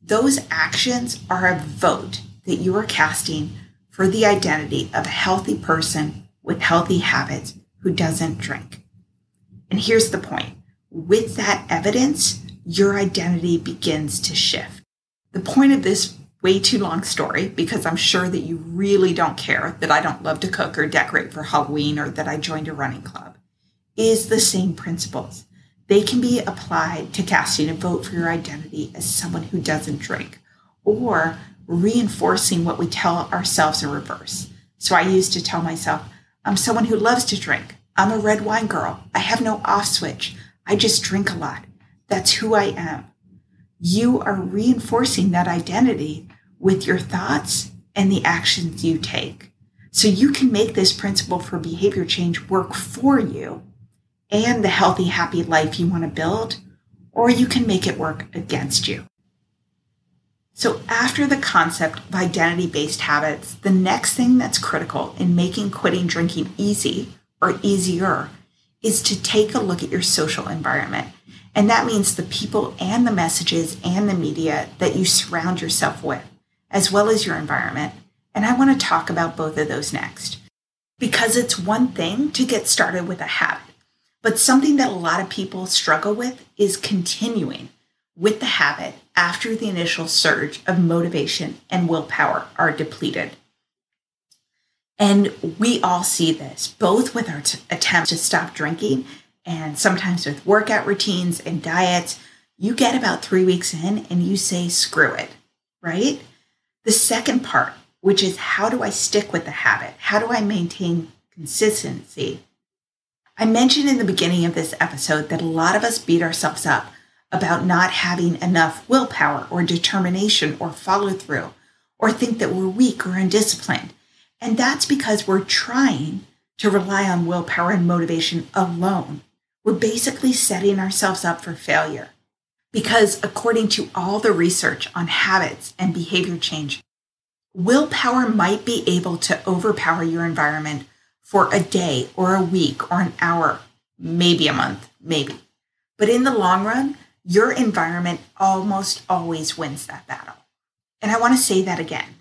Those actions are a vote that you are casting for the identity of a healthy person with healthy habits who doesn't drink. And here's the point with that evidence, your identity begins to shift. The point of this way too long story because I'm sure that you really don't care that I don't love to cook or decorate for Halloween or that I joined a running club is the same principles. They can be applied to casting a vote for your identity as someone who doesn't drink or reinforcing what we tell ourselves in reverse. So I used to tell myself, I'm someone who loves to drink. I'm a red wine girl. I have no off switch. I just drink a lot. That's who I am you are reinforcing that identity with your thoughts and the actions you take. So you can make this principle for behavior change work for you and the healthy, happy life you want to build, or you can make it work against you. So after the concept of identity based habits, the next thing that's critical in making quitting drinking easy or easier is to take a look at your social environment and that means the people and the messages and the media that you surround yourself with, as well as your environment. And I want to talk about both of those next. Because it's one thing to get started with a habit, but something that a lot of people struggle with is continuing with the habit after the initial surge of motivation and willpower are depleted. And we all see this, both with our t- attempts to stop drinking and sometimes with workout routines and diets, you get about three weeks in and you say, screw it, right? The second part, which is how do I stick with the habit? How do I maintain consistency? I mentioned in the beginning of this episode that a lot of us beat ourselves up about not having enough willpower or determination or follow through or think that we're weak or undisciplined. And that's because we're trying to rely on willpower and motivation alone we're basically setting ourselves up for failure. Because according to all the research on habits and behavior change, willpower might be able to overpower your environment for a day or a week or an hour, maybe a month, maybe. But in the long run, your environment almost always wins that battle. And I want to say that again.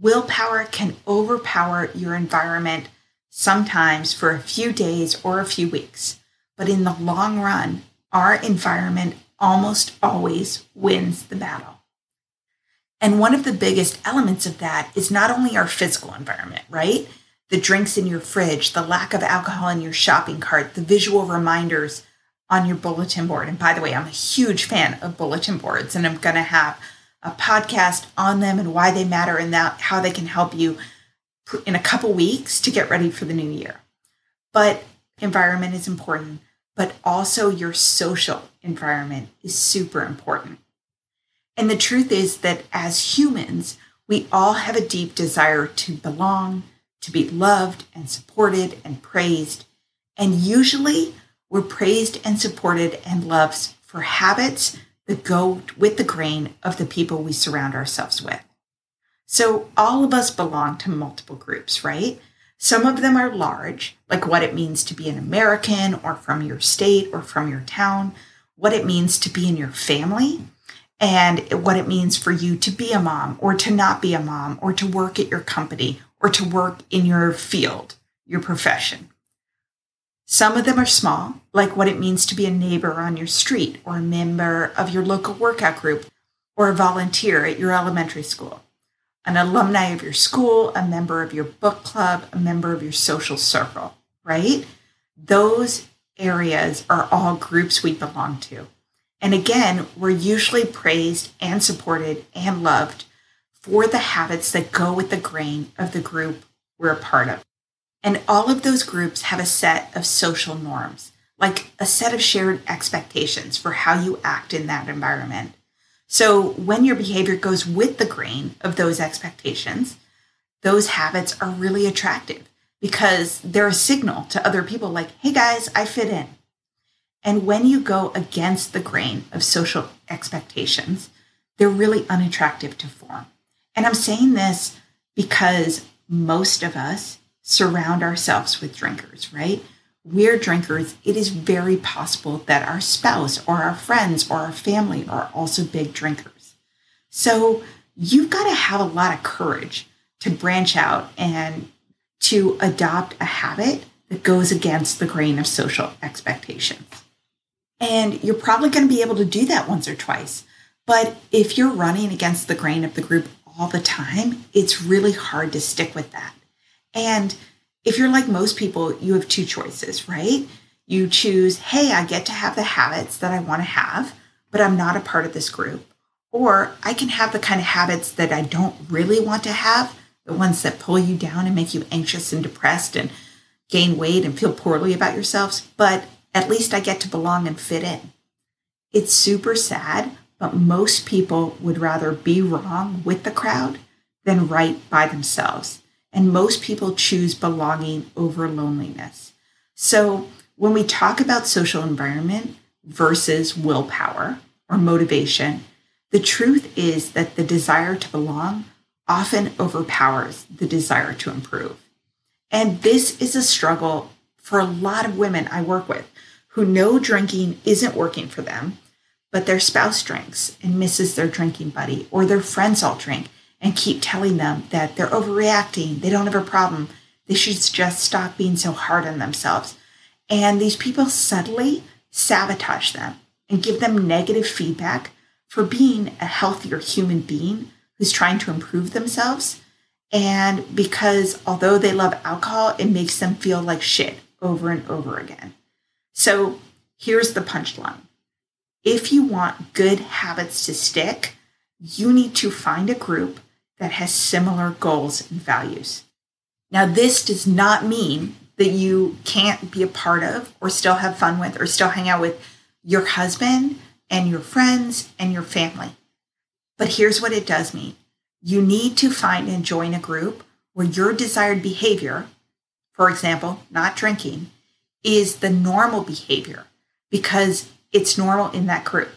Willpower can overpower your environment sometimes for a few days or a few weeks. But in the long run, our environment almost always wins the battle. And one of the biggest elements of that is not only our physical environment, right? The drinks in your fridge, the lack of alcohol in your shopping cart, the visual reminders on your bulletin board. And by the way, I'm a huge fan of bulletin boards, and I'm going to have a podcast on them and why they matter and that how they can help you in a couple weeks to get ready for the new year. But environment is important, but also your social environment is super important. And the truth is that as humans, we all have a deep desire to belong, to be loved and supported and praised. And usually we're praised and supported and loved for habits that go with the grain of the people we surround ourselves with. So all of us belong to multiple groups, right? Some of them are large, like what it means to be an American or from your state or from your town, what it means to be in your family, and what it means for you to be a mom or to not be a mom or to work at your company or to work in your field, your profession. Some of them are small, like what it means to be a neighbor on your street or a member of your local workout group or a volunteer at your elementary school an alumni of your school, a member of your book club, a member of your social circle, right? Those areas are all groups we belong to. And again, we're usually praised and supported and loved for the habits that go with the grain of the group we're a part of. And all of those groups have a set of social norms, like a set of shared expectations for how you act in that environment. So when your behavior goes with the grain of those expectations, those habits are really attractive because they're a signal to other people like, hey guys, I fit in. And when you go against the grain of social expectations, they're really unattractive to form. And I'm saying this because most of us surround ourselves with drinkers, right? we're drinkers, it is very possible that our spouse or our friends or our family are also big drinkers. So you've got to have a lot of courage to branch out and to adopt a habit that goes against the grain of social expectations. And you're probably going to be able to do that once or twice. But if you're running against the grain of the group all the time, it's really hard to stick with that. And if you're like most people, you have two choices, right? You choose, hey, I get to have the habits that I want to have, but I'm not a part of this group. Or I can have the kind of habits that I don't really want to have, the ones that pull you down and make you anxious and depressed and gain weight and feel poorly about yourselves, but at least I get to belong and fit in. It's super sad, but most people would rather be wrong with the crowd than right by themselves. And most people choose belonging over loneliness. So when we talk about social environment versus willpower or motivation, the truth is that the desire to belong often overpowers the desire to improve. And this is a struggle for a lot of women I work with who know drinking isn't working for them, but their spouse drinks and misses their drinking buddy, or their friends all drink and keep telling them that they're overreacting, they don't have a problem, they should just stop being so hard on themselves. And these people subtly sabotage them and give them negative feedback for being a healthier human being who's trying to improve themselves. And because although they love alcohol, it makes them feel like shit over and over again. So here's the punchline if you want good habits to stick, you need to find a group that has similar goals and values. Now, this does not mean that you can't be a part of or still have fun with or still hang out with your husband and your friends and your family. But here's what it does mean you need to find and join a group where your desired behavior, for example, not drinking, is the normal behavior because it's normal in that group.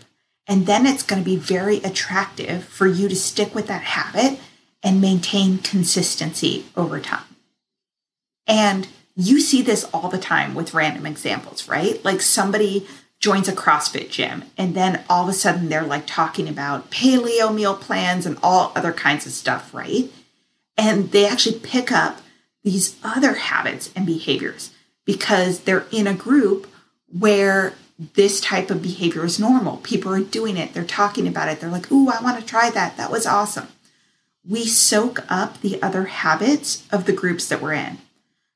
And then it's going to be very attractive for you to stick with that habit and maintain consistency over time. And you see this all the time with random examples, right? Like somebody joins a CrossFit gym and then all of a sudden they're like talking about paleo meal plans and all other kinds of stuff, right? And they actually pick up these other habits and behaviors because they're in a group where this type of behavior is normal. People are doing it, they're talking about it, they're like, Ooh, I want to try that. That was awesome. We soak up the other habits of the groups that we're in.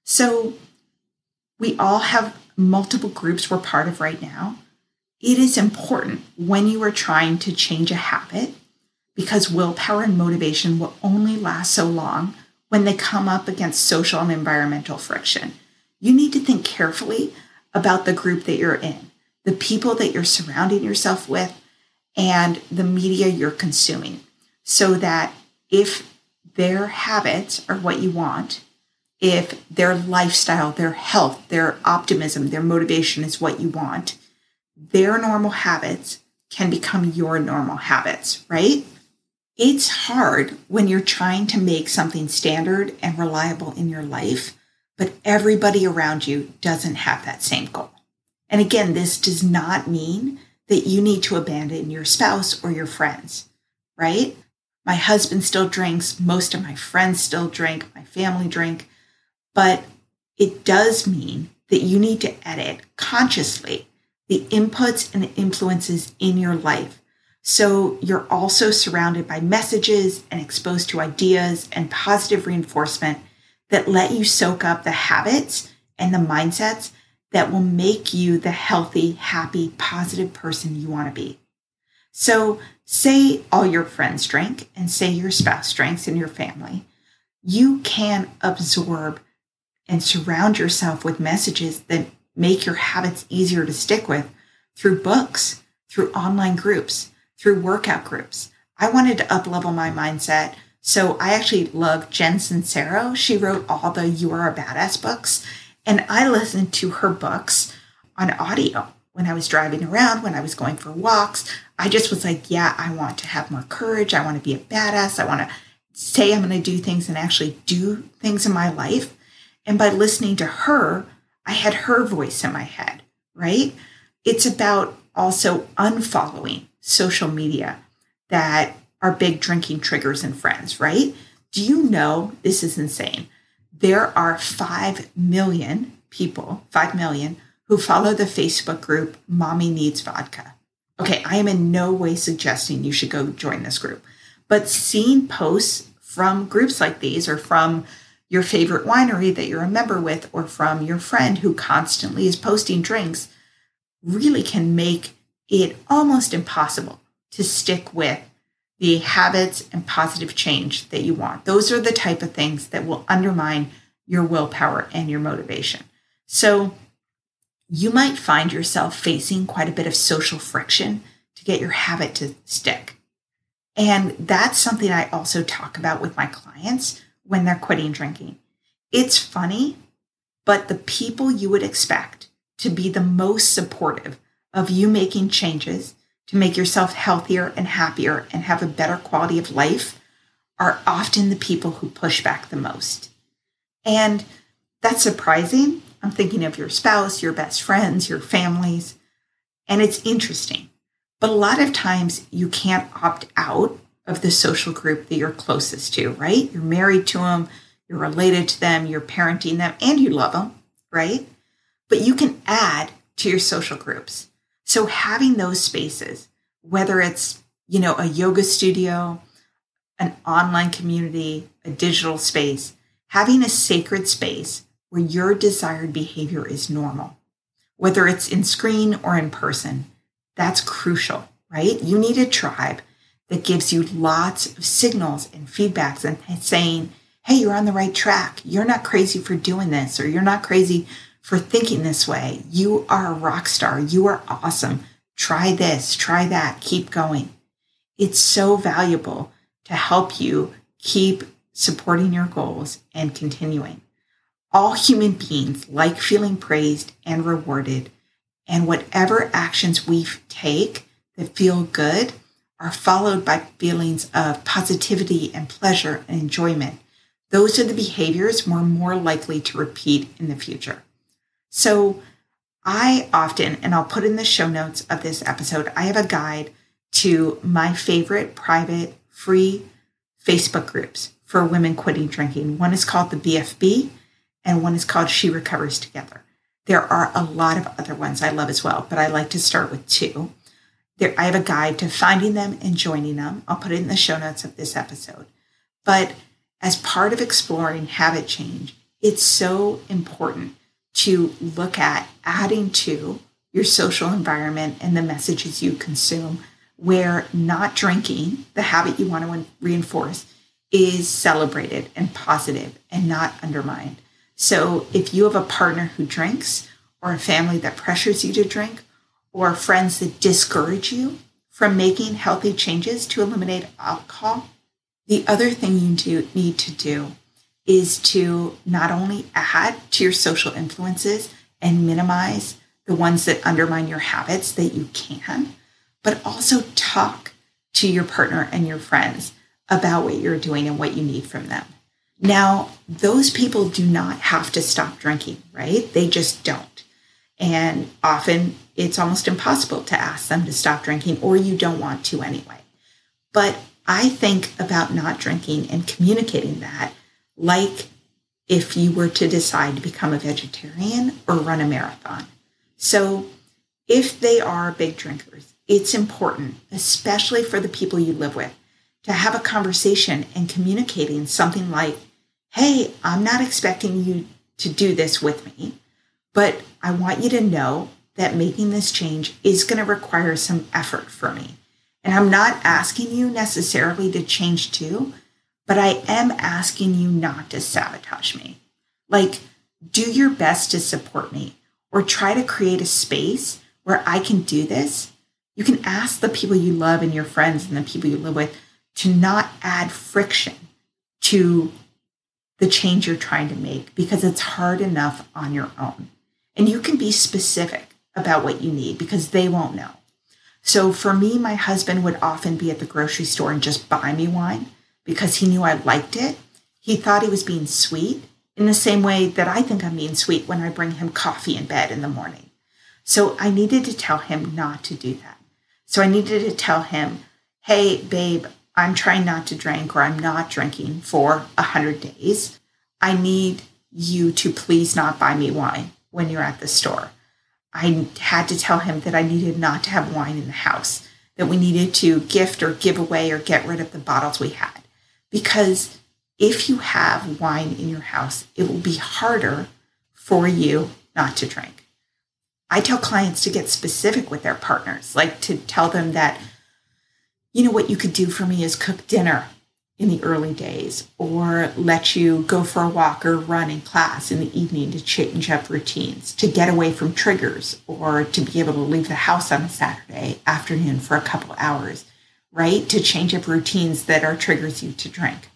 So we all have multiple groups we're part of right now. It is important when you are trying to change a habit because willpower and motivation will only last so long when they come up against social and environmental friction. You need to think carefully about the group that you're in, the people that you're surrounding yourself with, and the media you're consuming so that if their habits are what you want, if their lifestyle, their health, their optimism, their motivation is what you want, their normal habits can become your normal habits, right? It's hard when you're trying to make something standard and reliable in your life, but everybody around you doesn't have that same goal. And again, this does not mean that you need to abandon your spouse or your friends, right? My husband still drinks. Most of my friends still drink. My family drink. But it does mean that you need to edit consciously the inputs and influences in your life. So you're also surrounded by messages and exposed to ideas and positive reinforcement that let you soak up the habits and the mindsets that will make you the healthy, happy, positive person you want to be. So, say all your friends drink and say your spouse drinks in your family. You can absorb and surround yourself with messages that make your habits easier to stick with through books, through online groups, through workout groups. I wanted to uplevel my mindset. So I actually love Jen Sincero. She wrote all the You Are a Badass books. And I listened to her books on audio when I was driving around, when I was going for walks. I just was like, yeah, I want to have more courage. I want to be a badass. I want to say I'm going to do things and actually do things in my life. And by listening to her, I had her voice in my head, right? It's about also unfollowing social media that are big drinking triggers and friends, right? Do you know this is insane? There are 5 million people, 5 million, who follow the Facebook group Mommy Needs Vodka. Okay, I am in no way suggesting you should go join this group, but seeing posts from groups like these or from your favorite winery that you're a member with or from your friend who constantly is posting drinks really can make it almost impossible to stick with the habits and positive change that you want. Those are the type of things that will undermine your willpower and your motivation. So you might find yourself facing quite a bit of social friction to get your habit to stick. And that's something I also talk about with my clients when they're quitting drinking. It's funny, but the people you would expect to be the most supportive of you making changes to make yourself healthier and happier and have a better quality of life are often the people who push back the most. And that's surprising. I'm thinking of your spouse, your best friends, your families, and it's interesting. But a lot of times you can't opt out of the social group that you're closest to, right? You're married to them, you're related to them, you're parenting them, and you love them, right? But you can add to your social groups. So having those spaces, whether it's, you know, a yoga studio, an online community, a digital space, having a sacred space where your desired behavior is normal, whether it's in screen or in person, that's crucial, right? You need a tribe that gives you lots of signals and feedbacks and saying, hey, you're on the right track. You're not crazy for doing this, or you're not crazy for thinking this way. You are a rock star. You are awesome. Try this, try that, keep going. It's so valuable to help you keep supporting your goals and continuing. All human beings like feeling praised and rewarded, and whatever actions we take that feel good are followed by feelings of positivity and pleasure and enjoyment. Those are the behaviors we're more likely to repeat in the future. So I often, and I'll put in the show notes of this episode, I have a guide to my favorite private free Facebook groups for women quitting drinking. One is called the BFB and one is called She Recovers Together. There are a lot of other ones I love as well, but I like to start with two. There, I have a guide to finding them and joining them. I'll put it in the show notes of this episode. But as part of exploring habit change, it's so important to look at adding to your social environment and the messages you consume where not drinking, the habit you want to reinforce, is celebrated and positive and not undermined. So if you have a partner who drinks, or a family that pressures you to drink, or friends that discourage you from making healthy changes to eliminate alcohol, the other thing you do, need to do is to not only add to your social influences and minimize the ones that undermine your habits that you can, but also talk to your partner and your friends about what you're doing and what you need from them. Now, those people do not have to stop drinking, right? They just don't. And often it's almost impossible to ask them to stop drinking, or you don't want to anyway. But I think about not drinking and communicating that like if you were to decide to become a vegetarian or run a marathon. So, if they are big drinkers, it's important, especially for the people you live with, to have a conversation and communicating something like, Hey, I'm not expecting you to do this with me, but I want you to know that making this change is going to require some effort for me. And I'm not asking you necessarily to change too, but I am asking you not to sabotage me. Like, do your best to support me or try to create a space where I can do this you can ask the people you love and your friends and the people you live with to not add friction to the change you're trying to make because it's hard enough on your own. And you can be specific about what you need because they won't know. So for me, my husband would often be at the grocery store and just buy me wine because he knew I liked it. He thought he was being sweet in the same way that I think I'm being sweet when I bring him coffee in bed in the morning. So I needed to tell him not to do that. So I needed to tell him, hey, babe, I'm trying not to drink or I'm not drinking for 100 days. I need you to please not buy me wine when you're at the store. I had to tell him that I needed not to have wine in the house, that we needed to gift or give away or get rid of the bottles we had. Because if you have wine in your house, it will be harder for you not to drink. I tell clients to get specific with their partners, like to tell them that, you know, what you could do for me is cook dinner in the early days or let you go for a walk or run in class in the evening to change up routines, to get away from triggers or to be able to leave the house on a Saturday afternoon for a couple hours, right? To change up routines that are triggers you to drink.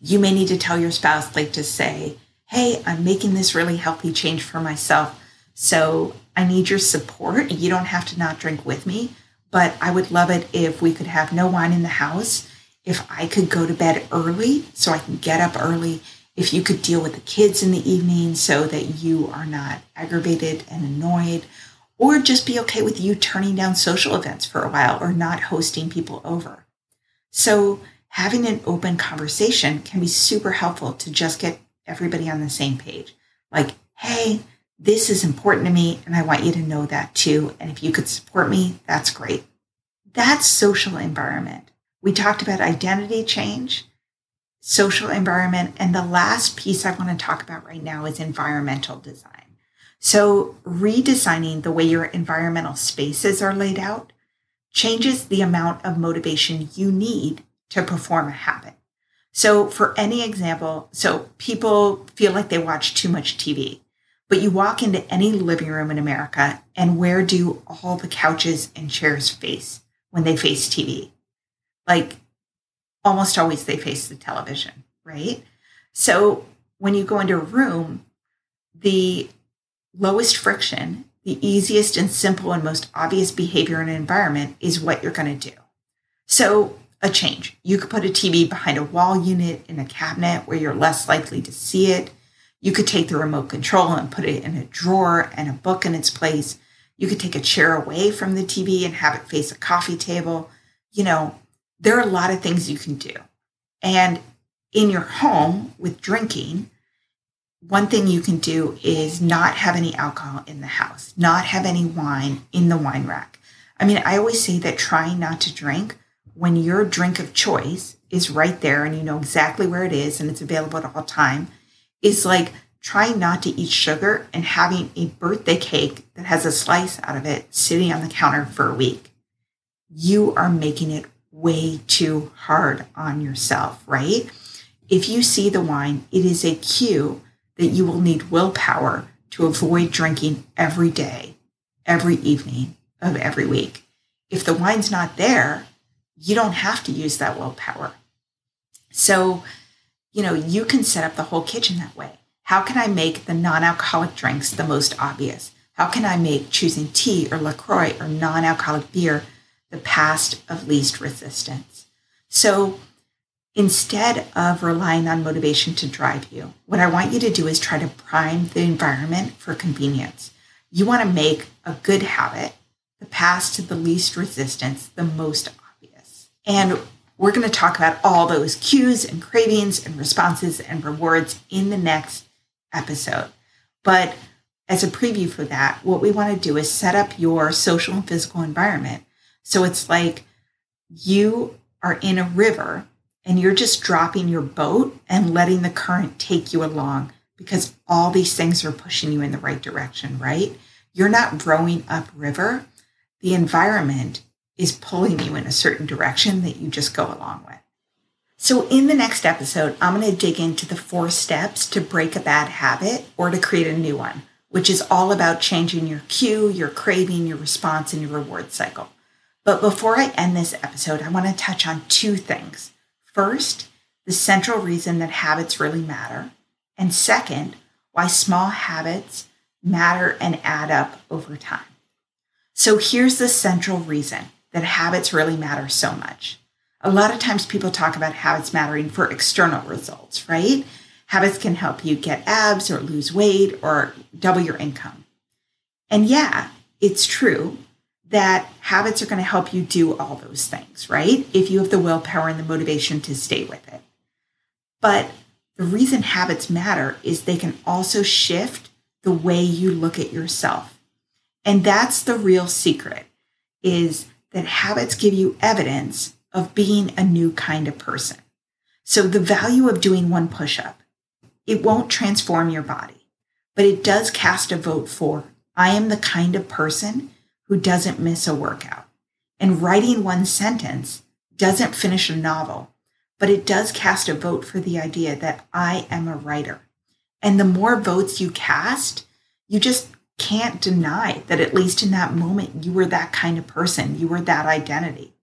You may need to tell your spouse, like to say, Hey, I'm making this really healthy change for myself so I need your support. You don't have to not drink with me, but I would love it if we could have no wine in the house. If I could go to bed early so I can get up early. If you could deal with the kids in the evening so that you are not aggravated and annoyed, or just be okay with you turning down social events for a while or not hosting people over. So, having an open conversation can be super helpful to just get everybody on the same page. Like, hey, this is important to me, and I want you to know that too. And if you could support me, that's great. That's social environment. We talked about identity change, social environment, and the last piece I want to talk about right now is environmental design. So, redesigning the way your environmental spaces are laid out changes the amount of motivation you need to perform a habit. So, for any example, so people feel like they watch too much TV. But you walk into any living room in America, and where do all the couches and chairs face when they face TV? Like almost always they face the television, right? So when you go into a room, the lowest friction, the easiest and simple and most obvious behavior in an environment is what you're going to do. So, a change. You could put a TV behind a wall unit in a cabinet where you're less likely to see it. You could take the remote control and put it in a drawer and a book in its place. You could take a chair away from the TV and have it face a coffee table. You know, there are a lot of things you can do. And in your home with drinking, one thing you can do is not have any alcohol in the house, not have any wine in the wine rack. I mean, I always say that trying not to drink when your drink of choice is right there and you know exactly where it is and it's available at all time is like trying not to eat sugar and having a birthday cake that has a slice out of it sitting on the counter for a week. You are making it way too hard on yourself, right? If you see the wine, it is a cue that you will need willpower to avoid drinking every day, every evening of every week. If the wine's not there, you don't have to use that willpower. So, you know, you can set up the whole kitchen that way. How can I make the non alcoholic drinks the most obvious? How can I make choosing tea or LaCroix or non alcoholic beer the path of least resistance? So, instead of relying on motivation to drive you, what I want you to do is try to prime the environment for convenience. You want to make a good habit the path to the least resistance the most obvious. And we're going to talk about all those cues and cravings and responses and rewards in the next episode. But as a preview for that, what we want to do is set up your social and physical environment. So it's like you are in a river and you're just dropping your boat and letting the current take you along because all these things are pushing you in the right direction, right? You're not rowing upriver. The environment is pulling you in a certain direction that you just go along with. So, in the next episode, I'm going to dig into the four steps to break a bad habit or to create a new one, which is all about changing your cue, your craving, your response, and your reward cycle. But before I end this episode, I want to touch on two things. First, the central reason that habits really matter. And second, why small habits matter and add up over time. So here's the central reason that habits really matter so much. A lot of times people talk about habits mattering for external results, right? Habits can help you get abs or lose weight or double your income. And yeah, it's true that habits are going to help you do all those things, right? If you have the willpower and the motivation to stay with it. But the reason habits matter is they can also shift the way you look at yourself. And that's the real secret is that habits give you evidence of being a new kind of person. So the value of doing one push up, it won't transform your body, but it does cast a vote for I am the kind of person who doesn't miss a workout. And writing one sentence doesn't finish a novel, but it does cast a vote for the idea that I am a writer. And the more votes you cast, you just can't deny that at least in that moment, you were that kind of person. You were that identity.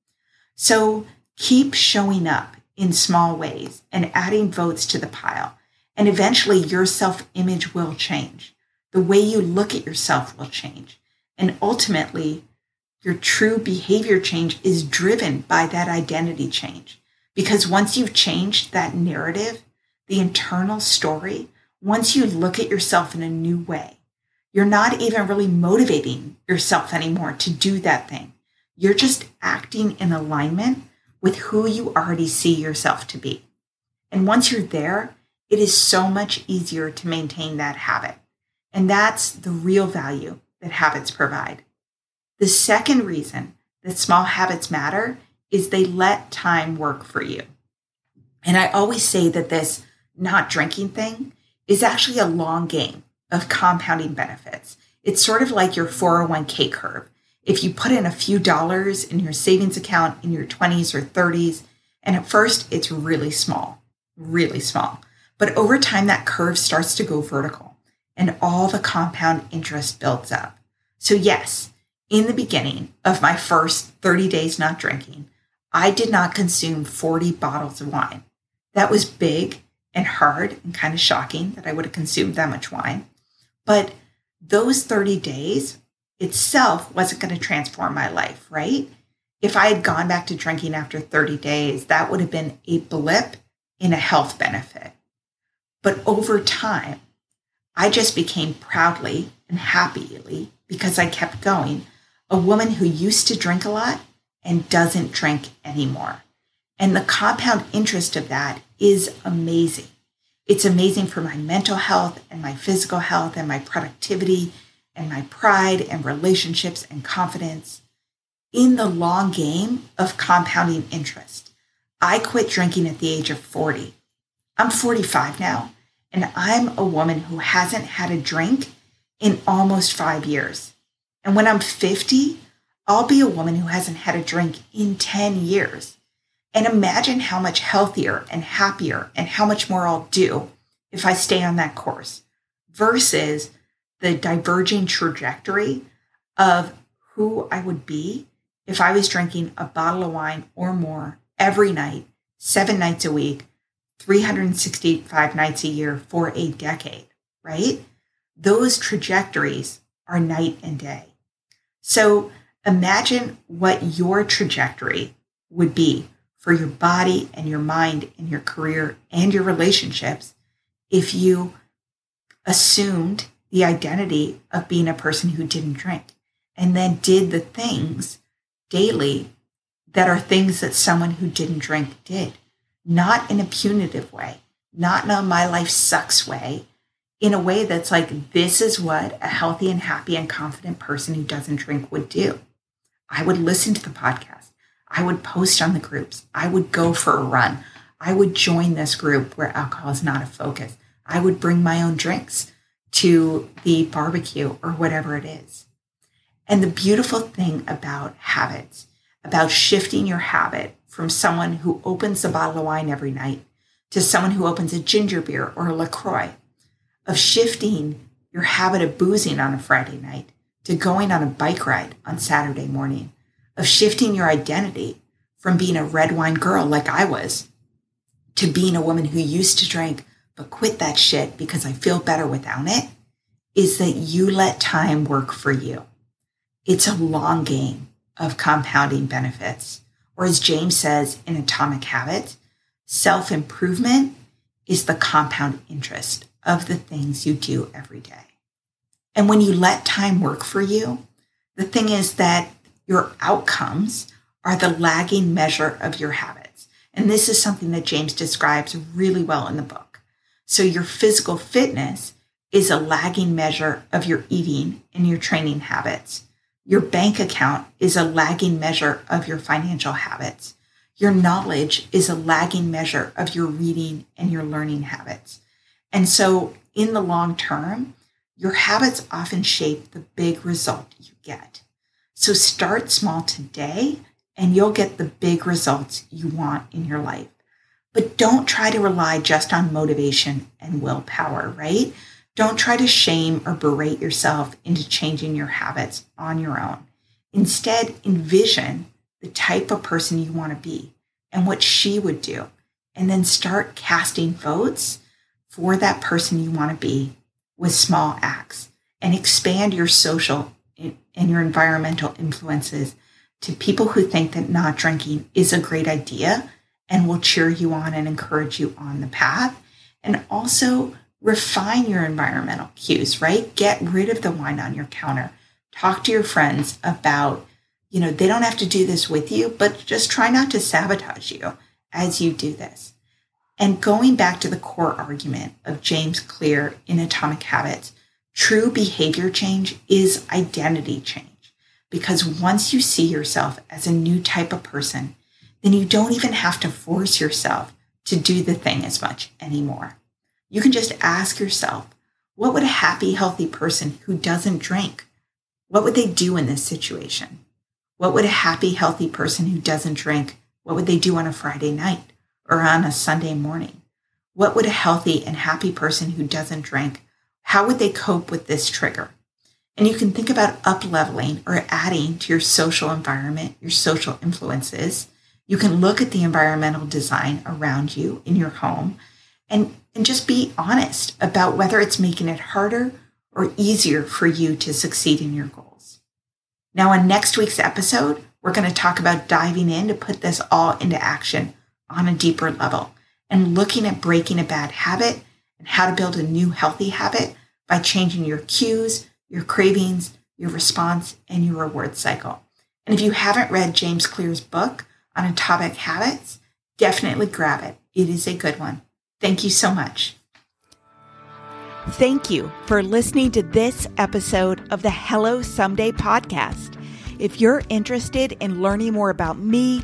So keep showing up in small ways and adding votes to the pile. And eventually your self image will change. The way you look at yourself will change. And ultimately, your true behavior change is driven by that identity change. Because once you've changed that narrative, the internal story, once you look at yourself in a new way, you're not even really motivating yourself anymore to do that thing. You're just acting in alignment with who you already see yourself to be. And once you're there, it is so much easier to maintain that habit. And that's the real value that habits provide. The second reason that small habits matter is they let time work for you. And I always say that this not drinking thing is actually a long game of compounding benefits. It's sort of like your 401k curve. If you put in a few dollars in your savings account in your 20s or 30s, and at first it's really small, really small. But over time, that curve starts to go vertical and all the compound interest builds up. So, yes, in the beginning of my first 30 days not drinking, I did not consume 40 bottles of wine. That was big and hard and kind of shocking that I would have consumed that much wine. But those 30 days itself wasn't going to transform my life, right? If I had gone back to drinking after 30 days, that would have been a blip in a health benefit. But over time, I just became proudly and happily, because I kept going, a woman who used to drink a lot and doesn't drink anymore. And the compound interest of that is amazing. It's amazing for my mental health and my physical health and my productivity and my pride and relationships and confidence in the long game of compounding interest. I quit drinking at the age of 40. I'm 45 now, and I'm a woman who hasn't had a drink in almost five years. And when I'm 50, I'll be a woman who hasn't had a drink in 10 years. And imagine how much healthier and happier and how much more I'll do if I stay on that course versus the diverging trajectory of who I would be if I was drinking a bottle of wine or more every night, seven nights a week, 365 nights a year for a decade, right? Those trajectories are night and day. So imagine what your trajectory would be for your body and your mind and your career and your relationships if you assumed the identity of being a person who didn't drink and then did the things daily that are things that someone who didn't drink did, not in a punitive way, not in a my life sucks way, in a way that's like, this is what a healthy and happy and confident person who doesn't drink would do. I would listen to the podcast. I would post on the groups. I would go for a run. I would join this group where alcohol is not a focus. I would bring my own drinks to the barbecue or whatever it is. And the beautiful thing about habits, about shifting your habit from someone who opens a bottle of wine every night to someone who opens a ginger beer or a LaCroix, of shifting your habit of boozing on a Friday night to going on a bike ride on Saturday morning, of shifting your identity from being a red wine girl like I was to being a woman who used to drink but quit that shit because I feel better without it, is that you let time work for you. It's a long game of compounding benefits. Or as James says in Atomic Habits, self improvement is the compound interest of the things you do every day. And when you let time work for you, the thing is that your outcomes are the lagging measure of your habits. And this is something that James describes really well in the book. So your physical fitness is a lagging measure of your eating and your training habits. Your bank account is a lagging measure of your financial habits. Your knowledge is a lagging measure of your reading and your learning habits. And so in the long term, your habits often shape the big result you get. So start small today and you'll get the big results you want in your life. But don't try to rely just on motivation and willpower, right? Don't try to shame or berate yourself into changing your habits on your own. Instead, envision the type of person you want to be and what she would do. And then start casting votes for that person you want to be with small acts and expand your social and your environmental influences to people who think that not drinking is a great idea and will cheer you on and encourage you on the path. And also refine your environmental cues, right? Get rid of the wine on your counter. Talk to your friends about, you know, they don't have to do this with you, but just try not to sabotage you as you do this. And going back to the core argument of James Clear in Atomic Habits, true behavior change is identity change. Because once you see yourself as a new type of person, then you don't even have to force yourself to do the thing as much anymore. You can just ask yourself, what would a happy, healthy person who doesn't drink, what would they do in this situation? What would a happy, healthy person who doesn't drink, what would they do on a Friday night or on a Sunday morning? What would a healthy and happy person who doesn't drink, how would they cope with this trigger? And you can think about up leveling or adding to your social environment, your social influences, you can look at the environmental design around you in your home and, and just be honest about whether it's making it harder or easier for you to succeed in your goals. Now, in next week's episode, we're going to talk about diving in to put this all into action on a deeper level and looking at breaking a bad habit and how to build a new healthy habit by changing your cues, your cravings, your response, and your reward cycle. And if you haven't read James Clear's book on atomic habits, definitely grab it. It is a good one. Thank you so much. Thank you for listening to this episode of the Hello Someday podcast. If you're interested in learning more about me,